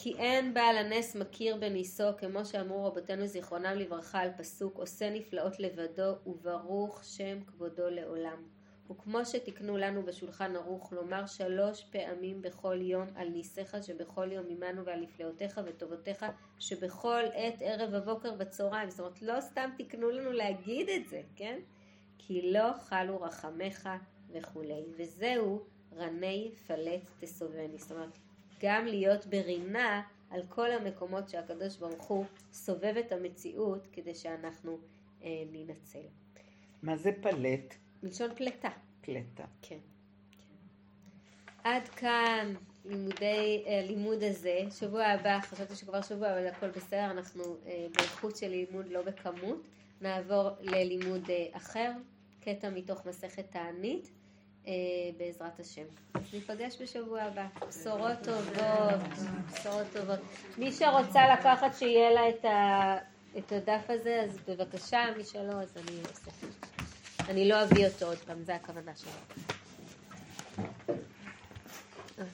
כי אין בעל הנס מכיר בניסו, כמו שאמרו רבותינו זיכרונם לברכה על פסוק, עושה נפלאות לבדו, וברוך שם כבודו לעולם. וכמו שתקנו לנו בשולחן ערוך לומר שלוש פעמים בכל יום על ניסיך שבכל יום עמנו ועל נפלאותיך וטובותיך שבכל עת ערב הבוקר בצהריים. זאת אומרת, לא סתם תקנו לנו להגיד את זה, כן? כי לא חלו רחמך וכולי. וזהו רני פלט תסובני. זאת אומרת, גם להיות ברינה על כל המקומות שהקדוש ברוך הוא סובב את המציאות כדי שאנחנו אה, ננצל.
מה זה פלט?
מלשון פלטה.
פלטה.
כן. עד כאן לימודי, הלימוד אה, הזה. שבוע הבא, חשבתי שכבר שבוע, אבל הכל בסדר, אנחנו אה, באיכות של לימוד, לא בכמות. נעבור ללימוד אה, אחר, קטע מתוך מסכת תענית, אה, בעזרת השם. אז ניפגש בשבוע הבא. בשורות טובות, בשורות טובות. מי שרוצה לקחת שיהיה לה את, ה... את הדף הזה, אז בבקשה, מי שלא, אז אני אוספת. אני לא אביא אותו עוד פעם, זה הכוונה שלי. אה,